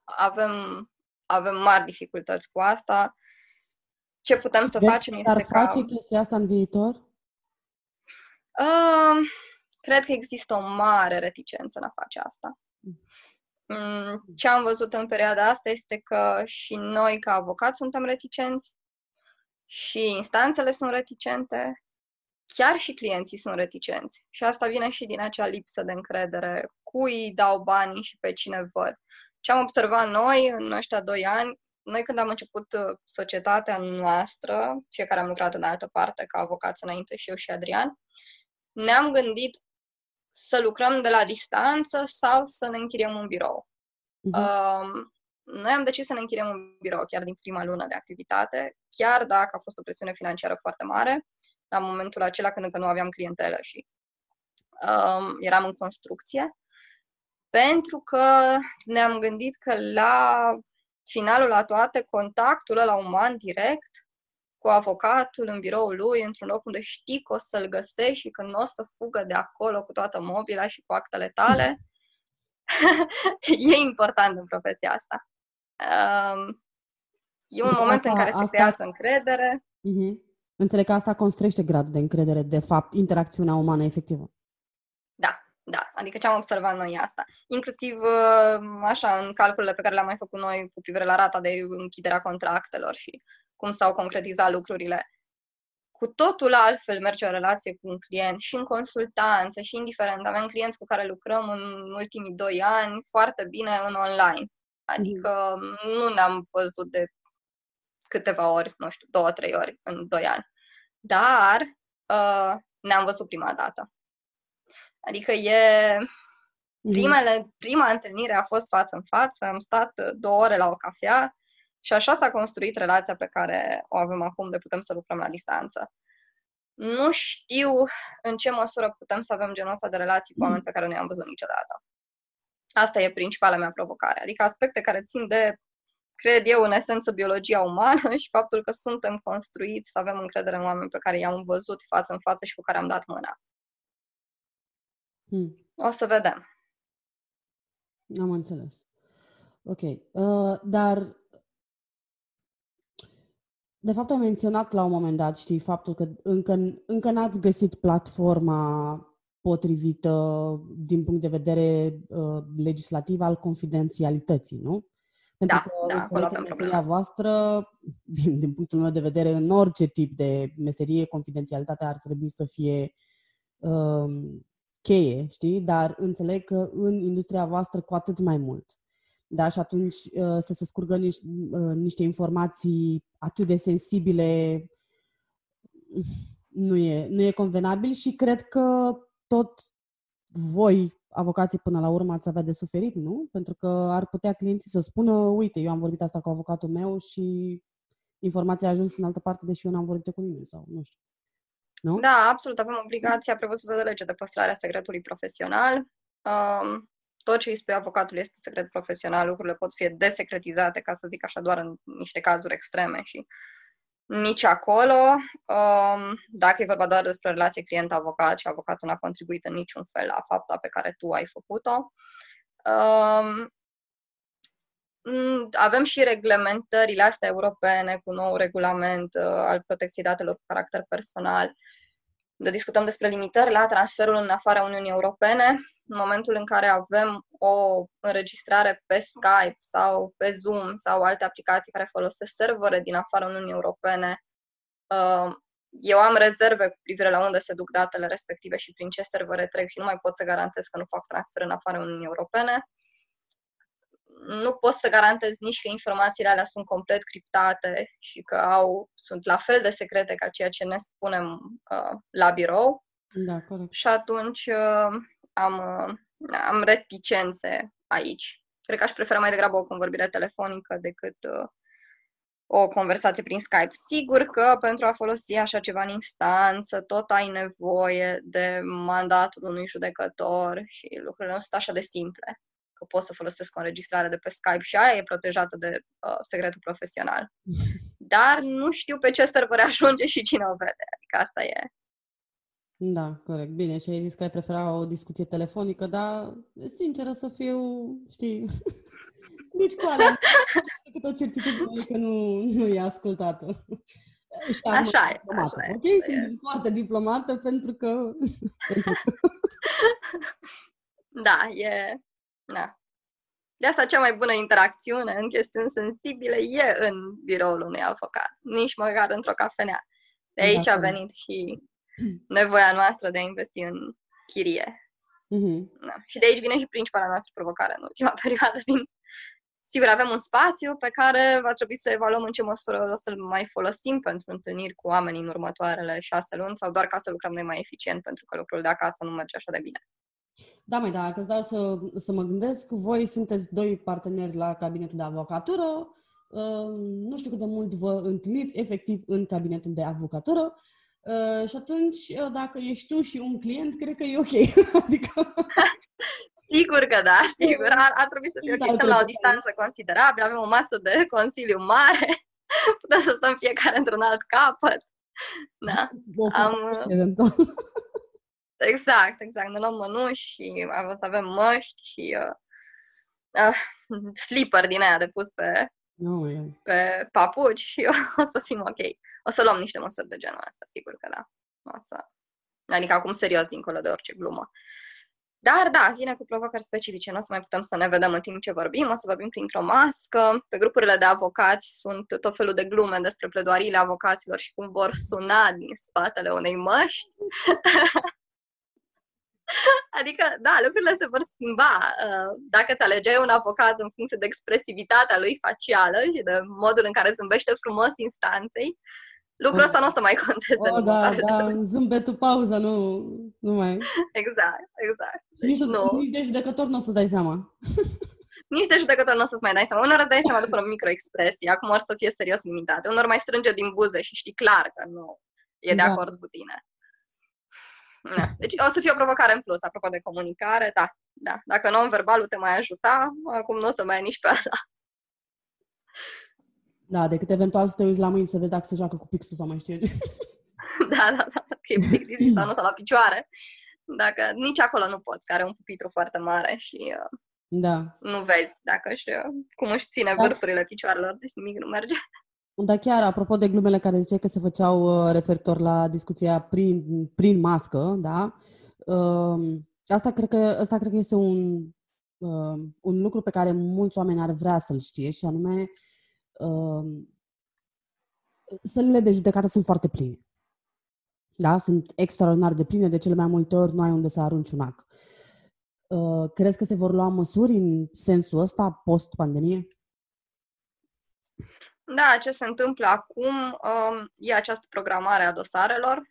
Avem, avem mari dificultăți cu asta. Ce putem să Deci facem este ar ca... face chestia asta în viitor? Uh, cred că există o mare reticență în a face asta. Mm, ce am văzut în perioada asta este că și noi, ca avocați, suntem reticenți, și instanțele sunt reticente, chiar și clienții sunt reticenți. Și asta vine și din acea lipsă de încredere. Cui dau banii și pe cine văd. Ce am observat noi în ăștia doi ani, noi când am început uh, societatea noastră, fiecare am lucrat în altă parte ca avocați înainte și eu și Adrian, ne-am gândit să lucrăm de la distanță sau să ne închiriem un birou. Uh-huh. Uh, noi am decis să ne închiriem un birou chiar din prima lună de activitate, chiar dacă a fost o presiune financiară foarte mare, la momentul acela când încă nu aveam clientelă și um, eram în construcție, pentru că ne-am gândit că la finalul la toate, contactul la uman direct cu avocatul în biroul lui, într-un loc unde știi că o să-l găsești și că nu o să fugă de acolo cu toată mobila și cu actele tale, *laughs* e important în profesia asta. Um, e un moment asta, în care se asta... creează încredere. Uh-huh. Înțeleg că asta construiește gradul de încredere, de fapt, interacțiunea umană efectivă. Da, da. Adică ce am observat noi asta. Inclusiv, uh, așa, în calculele pe care le-am mai făcut noi cu privire la rata de închidere a contractelor și cum s-au concretizat lucrurile. Cu totul altfel merge o relație cu un client și în consultanță și indiferent. Avem clienți cu care lucrăm în ultimii doi ani foarte bine în online. Adică mm. nu ne-am văzut de câteva ori, nu știu, două, trei ori în doi ani. Dar uh, ne-am văzut prima dată. Adică e... Mhm. Primele, prima întâlnire a fost față în față, am stat uh, două ore la o cafea și așa s-a construit relația pe care o avem acum de putem să lucrăm la distanță. Nu știu în ce măsură putem să avem genul ăsta de relații cu oameni pe care nu i-am văzut niciodată. Asta e principala mea provocare. Adică aspecte care țin de cred eu, în esență, biologia umană *laughs* și faptul că suntem construiți să avem încredere în oameni pe care i-am văzut față în față și cu care am dat mâna. Hmm. O să vedem. Am înțeles. Ok. Uh, dar de fapt ai menționat la un moment dat, știi, faptul că încă, încă n-ați găsit platforma potrivită din punct de vedere uh, legislativ al confidențialității, nu? Pentru da, că da, acolo avem meseria voastră, din, din punctul meu de vedere, în orice tip de meserie, confidențialitatea ar trebui să fie um, cheie, știi? Dar înțeleg că în industria voastră cu atât mai mult. Da, și atunci uh, să se scurgă niște, uh, niște informații atât de sensibile nu e, nu e convenabil și cred că tot voi avocații până la urmă ați avea de suferit, nu? Pentru că ar putea clienții să spună, uite, eu am vorbit asta cu avocatul meu și informația a ajuns în altă parte, deși eu n-am vorbit cu nimeni sau nu știu. Nu? Da, absolut. Avem obligația prevăzută de lege de păstrare a secretului profesional. Um, tot ce îi spui avocatul este secret profesional, lucrurile pot fi desecretizate, ca să zic așa, doar în niște cazuri extreme și nici acolo. Um, dacă e vorba doar despre relație client-avocat și avocatul n-a contribuit în niciun fel la fapta pe care tu ai făcut-o. Um, avem și reglementările astea europene cu nou regulament uh, al protecției datelor cu caracter personal, de discutăm despre limitări la transferul în afara Uniunii Europene. În momentul în care avem o înregistrare pe Skype sau pe Zoom sau alte aplicații care folosesc servere din afara Uniunii Europene, uh, eu am rezerve cu privire la unde se duc datele respective și prin ce servere trec și nu mai pot să garantez că nu fac transfer în afara Uniunii Europene nu pot să garantez nici că informațiile alea sunt complet criptate și că au, sunt la fel de secrete ca ceea ce ne spunem uh, la birou. Da, corect. Și atunci uh, am, uh, am reticențe aici. Cred că aș prefera mai degrabă o convorbire telefonică decât uh, o conversație prin Skype. Sigur că pentru a folosi așa ceva în instanță, tot ai nevoie de mandatul unui judecător și lucrurile nu sunt așa de simple că pot să folosesc o înregistrare de pe Skype și aia e protejată de uh, secretul profesional. *laughs* Dar nu știu pe ce server ajunge și cine o vede. Adică asta e. Da, corect. Bine, și ai zis că ai prefera o discuție telefonică, dar, sinceră să fiu, știi, nici *laughs* cu alea, *laughs* cât o certitudine că nu, nu e ascultată. Și așa e. Diplomată, așa ok? E. Sunt foarte diplomată pentru că... pentru că... da, e, da. De asta cea mai bună interacțiune în chestiuni sensibile e în biroul unui avocat, nici măcar într-o cafenea. De aici a venit și nevoia noastră de a investi în chirie. Mm-hmm. Da. Și de aici vine și principala noastră provocare în ultima *laughs* perioadă. Din... Sigur, avem un spațiu pe care va trebui să evaluăm în ce măsură o să-l mai folosim pentru întâlniri cu oamenii în următoarele șase luni sau doar ca să lucrăm noi mai eficient pentru că lucrul de acasă nu merge așa de bine. Da, mai dacă îți dau să, să mă gândesc, voi sunteți doi parteneri la cabinetul de avocatură, uh, nu știu cât de mult vă întâlniți efectiv în cabinetul de avocatură uh, și atunci, uh, dacă ești tu și un client, cred că e ok. *laughs* adică... Sigur că da, sigur. Ar, ar trebui să fie ok. Stăm la o distanță considerabilă, avem o masă de *laughs* consiliu mare, putem să stăm fiecare într-un alt capăt. Da. Am... Eventual. Exact, exact. Ne luăm mănuși și avem să avem măști și uh, uh, *laughs* slipper din aia de pus pe, oh, yeah. pe papuci și *laughs* o să fim ok. O să luăm niște măsuri de genul ăsta, sigur că da. O să... Adică acum serios, dincolo de orice glumă. Dar da, vine cu provocări specifice. Nu o să mai putem să ne vedem în timp ce vorbim, o să vorbim printr-o mască. Pe grupurile de avocați sunt tot felul de glume despre pledoariile avocaților și cum vor suna din spatele unei măști. *laughs* *laughs* Adică, da, lucrurile se vor schimba. Uh, dacă îți alegeai un avocat în funcție de expresivitatea lui facială și de modul în care zâmbește frumos instanței, lucrul ăsta nu o să mai conteze. Oh, da, da, *laughs* zâmbetul pauză, nu, nu mai... Exact, exact. Deci, nici, nu. nici de judecător nu o să dai seama. *laughs* nici de judecător nu o să-ți mai dai seama. Unor îți dai seama după o microexpresie, acum or să fie serios limitate. Unor mai strânge din buze și știi clar că nu e de da. acord cu tine. Da. Deci o să fie o provocare în plus, apropo de comunicare, da, da. Dacă non-verbalul te mai ajuta, acum nu o să mai ai nici pe asta. Da, decât eventual să te uiți la mâini să vezi dacă se joacă cu pixul sau mai știu *laughs* Da, da, da, că e plictisit sau nu sau la picioare. Dacă nici acolo nu poți, că are un pupitru foarte mare și uh, da. nu vezi dacă își, uh, cum își ține da. vârfurile picioarelor, deci nimic nu merge. Dar chiar, apropo de glumele care ziceai că se făceau uh, referitor la discuția prin, prin mască, da? Uh, asta cred că, asta cred că este un, uh, un lucru pe care mulți oameni ar vrea să-l știe și anume uh, sălile de judecată sunt foarte pline. Da? Sunt extraordinar de pline, de cele mai multe ori nu ai unde să arunci un ac. Uh, crezi că se vor lua măsuri în sensul ăsta post-pandemie? Da, ce se întâmplă acum um, e această programare a dosarelor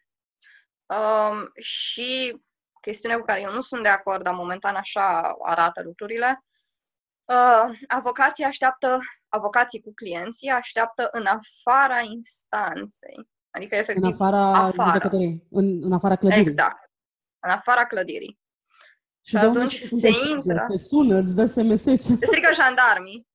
um, și chestiunea cu care eu nu sunt de acord, dar momentan așa arată lucrurile. Uh, avocații așteaptă, avocații cu clienții așteaptă în afara instanței. Adică, efectiv, în afara, afara. În, în afara clădirii. Exact. În afara clădirii. Și, și atunci se intră. Te sună, îți dă SMS. Te strică jandarmii.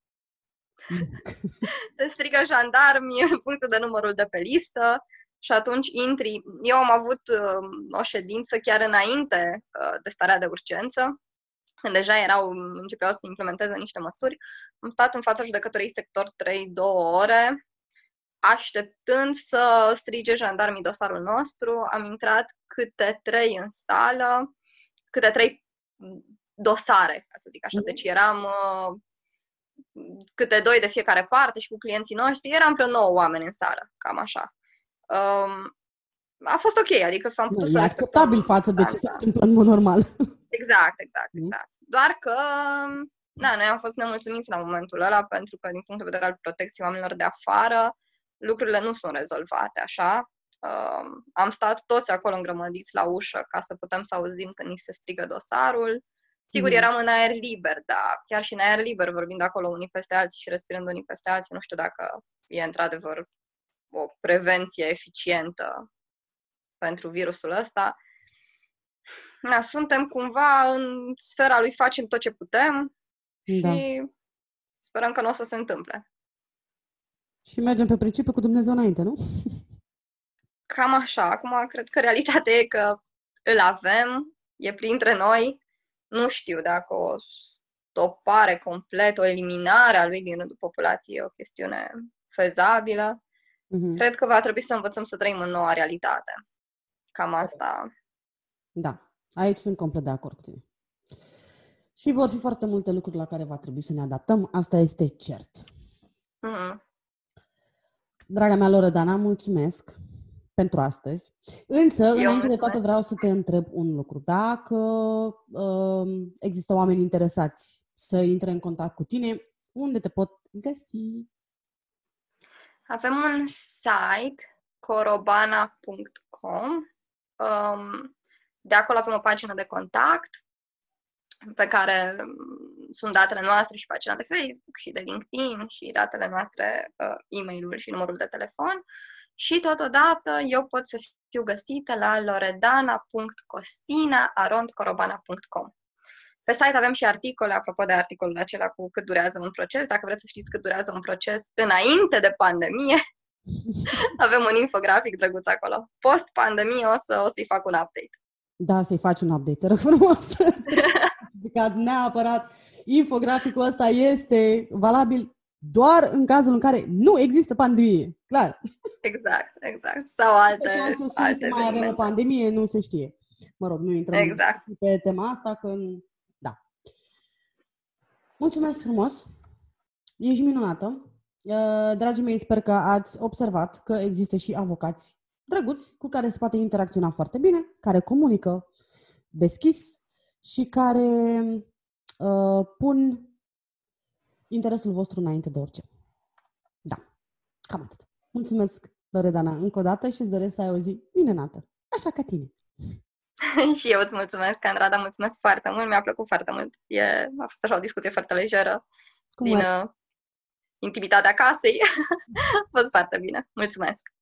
*laughs* te strică jandarmii în *laughs* funcție de numărul de pe listă și atunci intri. Eu am avut uh, o ședință chiar înainte uh, de starea de urgență, când deja erau, începeau să implementeze niște măsuri. Am stat în fața judecătorii sector 3 două ore, așteptând să strige jandarmii dosarul nostru. Am intrat câte trei în sală, câte trei dosare, ca să zic așa. Deci eram uh, câte doi de fiecare parte și cu clienții noștri, eram vreo nouă oameni în sală, cam așa. Um, a fost ok, adică am putut nu, să... E acceptabil față de ce se întâmplă în mod normal. *laughs* Exact, exact, mm. exact. Doar că, na, noi am fost nemulțumiți la momentul ăla pentru că, din punct de vedere al protecției oamenilor de afară, lucrurile nu sunt rezolvate așa. Um, am stat toți acolo îngrămădiți la ușă ca să putem să auzim când ni se strigă dosarul. Sigur, mm. eram în aer liber, dar chiar și în aer liber, vorbind acolo unii peste alții și respirând unii peste alții, nu știu dacă e într-adevăr o prevenție eficientă pentru virusul ăsta. Da, suntem cumva în sfera lui facem tot ce putem și da. sperăm că nu o să se întâmple. Și mergem pe principiu cu Dumnezeu înainte, nu? Cam așa. Acum, cred că realitatea e că îl avem, e printre noi. Nu știu dacă o stopare complet, o eliminare a lui din rândul populației e o chestiune fezabilă. Mm-hmm. Cred că va trebui să învățăm să trăim în noua realitate. Cam asta. Da, aici sunt complet de acord cu tine. Și vor fi foarte multe lucruri la care va trebui să ne adaptăm, asta este cert. Mm-hmm. Draga mea Loredana, mulțumesc pentru astăzi. Însă, Eu înainte mulțumesc. de toate, vreau să te întreb un lucru. Dacă uh, există oameni interesați să intre în contact cu tine, unde te pot găsi? Avem un site, corobana.com. Um, de acolo avem o pagină de contact pe care um, sunt datele noastre și pagina de Facebook și de LinkedIn și datele noastre, uh, e-mail-ul și numărul de telefon. Și totodată eu pot să fiu găsită la loredana.costina.arondcorobana.com pe site avem și articole, apropo de articolul acela cu cât durează un proces. Dacă vreți să știți cât durează un proces înainte de pandemie, *laughs* avem un infografic drăguț acolo. Post-pandemie o, să, o să-i fac un update. Da, să-i faci un update, te rog frumos. *laughs* neapărat infograficul ăsta este valabil doar în cazul în care nu există pandemie. Clar. Exact, exact. Sau alte, să alte să mai avem o pandemie, nu se știe. Mă rog, nu intrăm exact. pe tema asta, că Mulțumesc frumos! Ești minunată! Uh, dragii mei, sper că ați observat că există și avocați drăguți cu care se poate interacționa foarte bine, care comunică deschis și care uh, pun interesul vostru înainte de orice. Da, cam atât. Mulțumesc, Loredana, încă o dată și îți doresc să ai o zi minunată, așa ca tine. *laughs* și eu îți mulțumesc, Andrada, mulțumesc foarte mult, mi-a plăcut foarte mult. E, a fost așa o discuție foarte lejeră Cum din uh, intimitatea casei. *laughs* a fost foarte bine. Mulțumesc!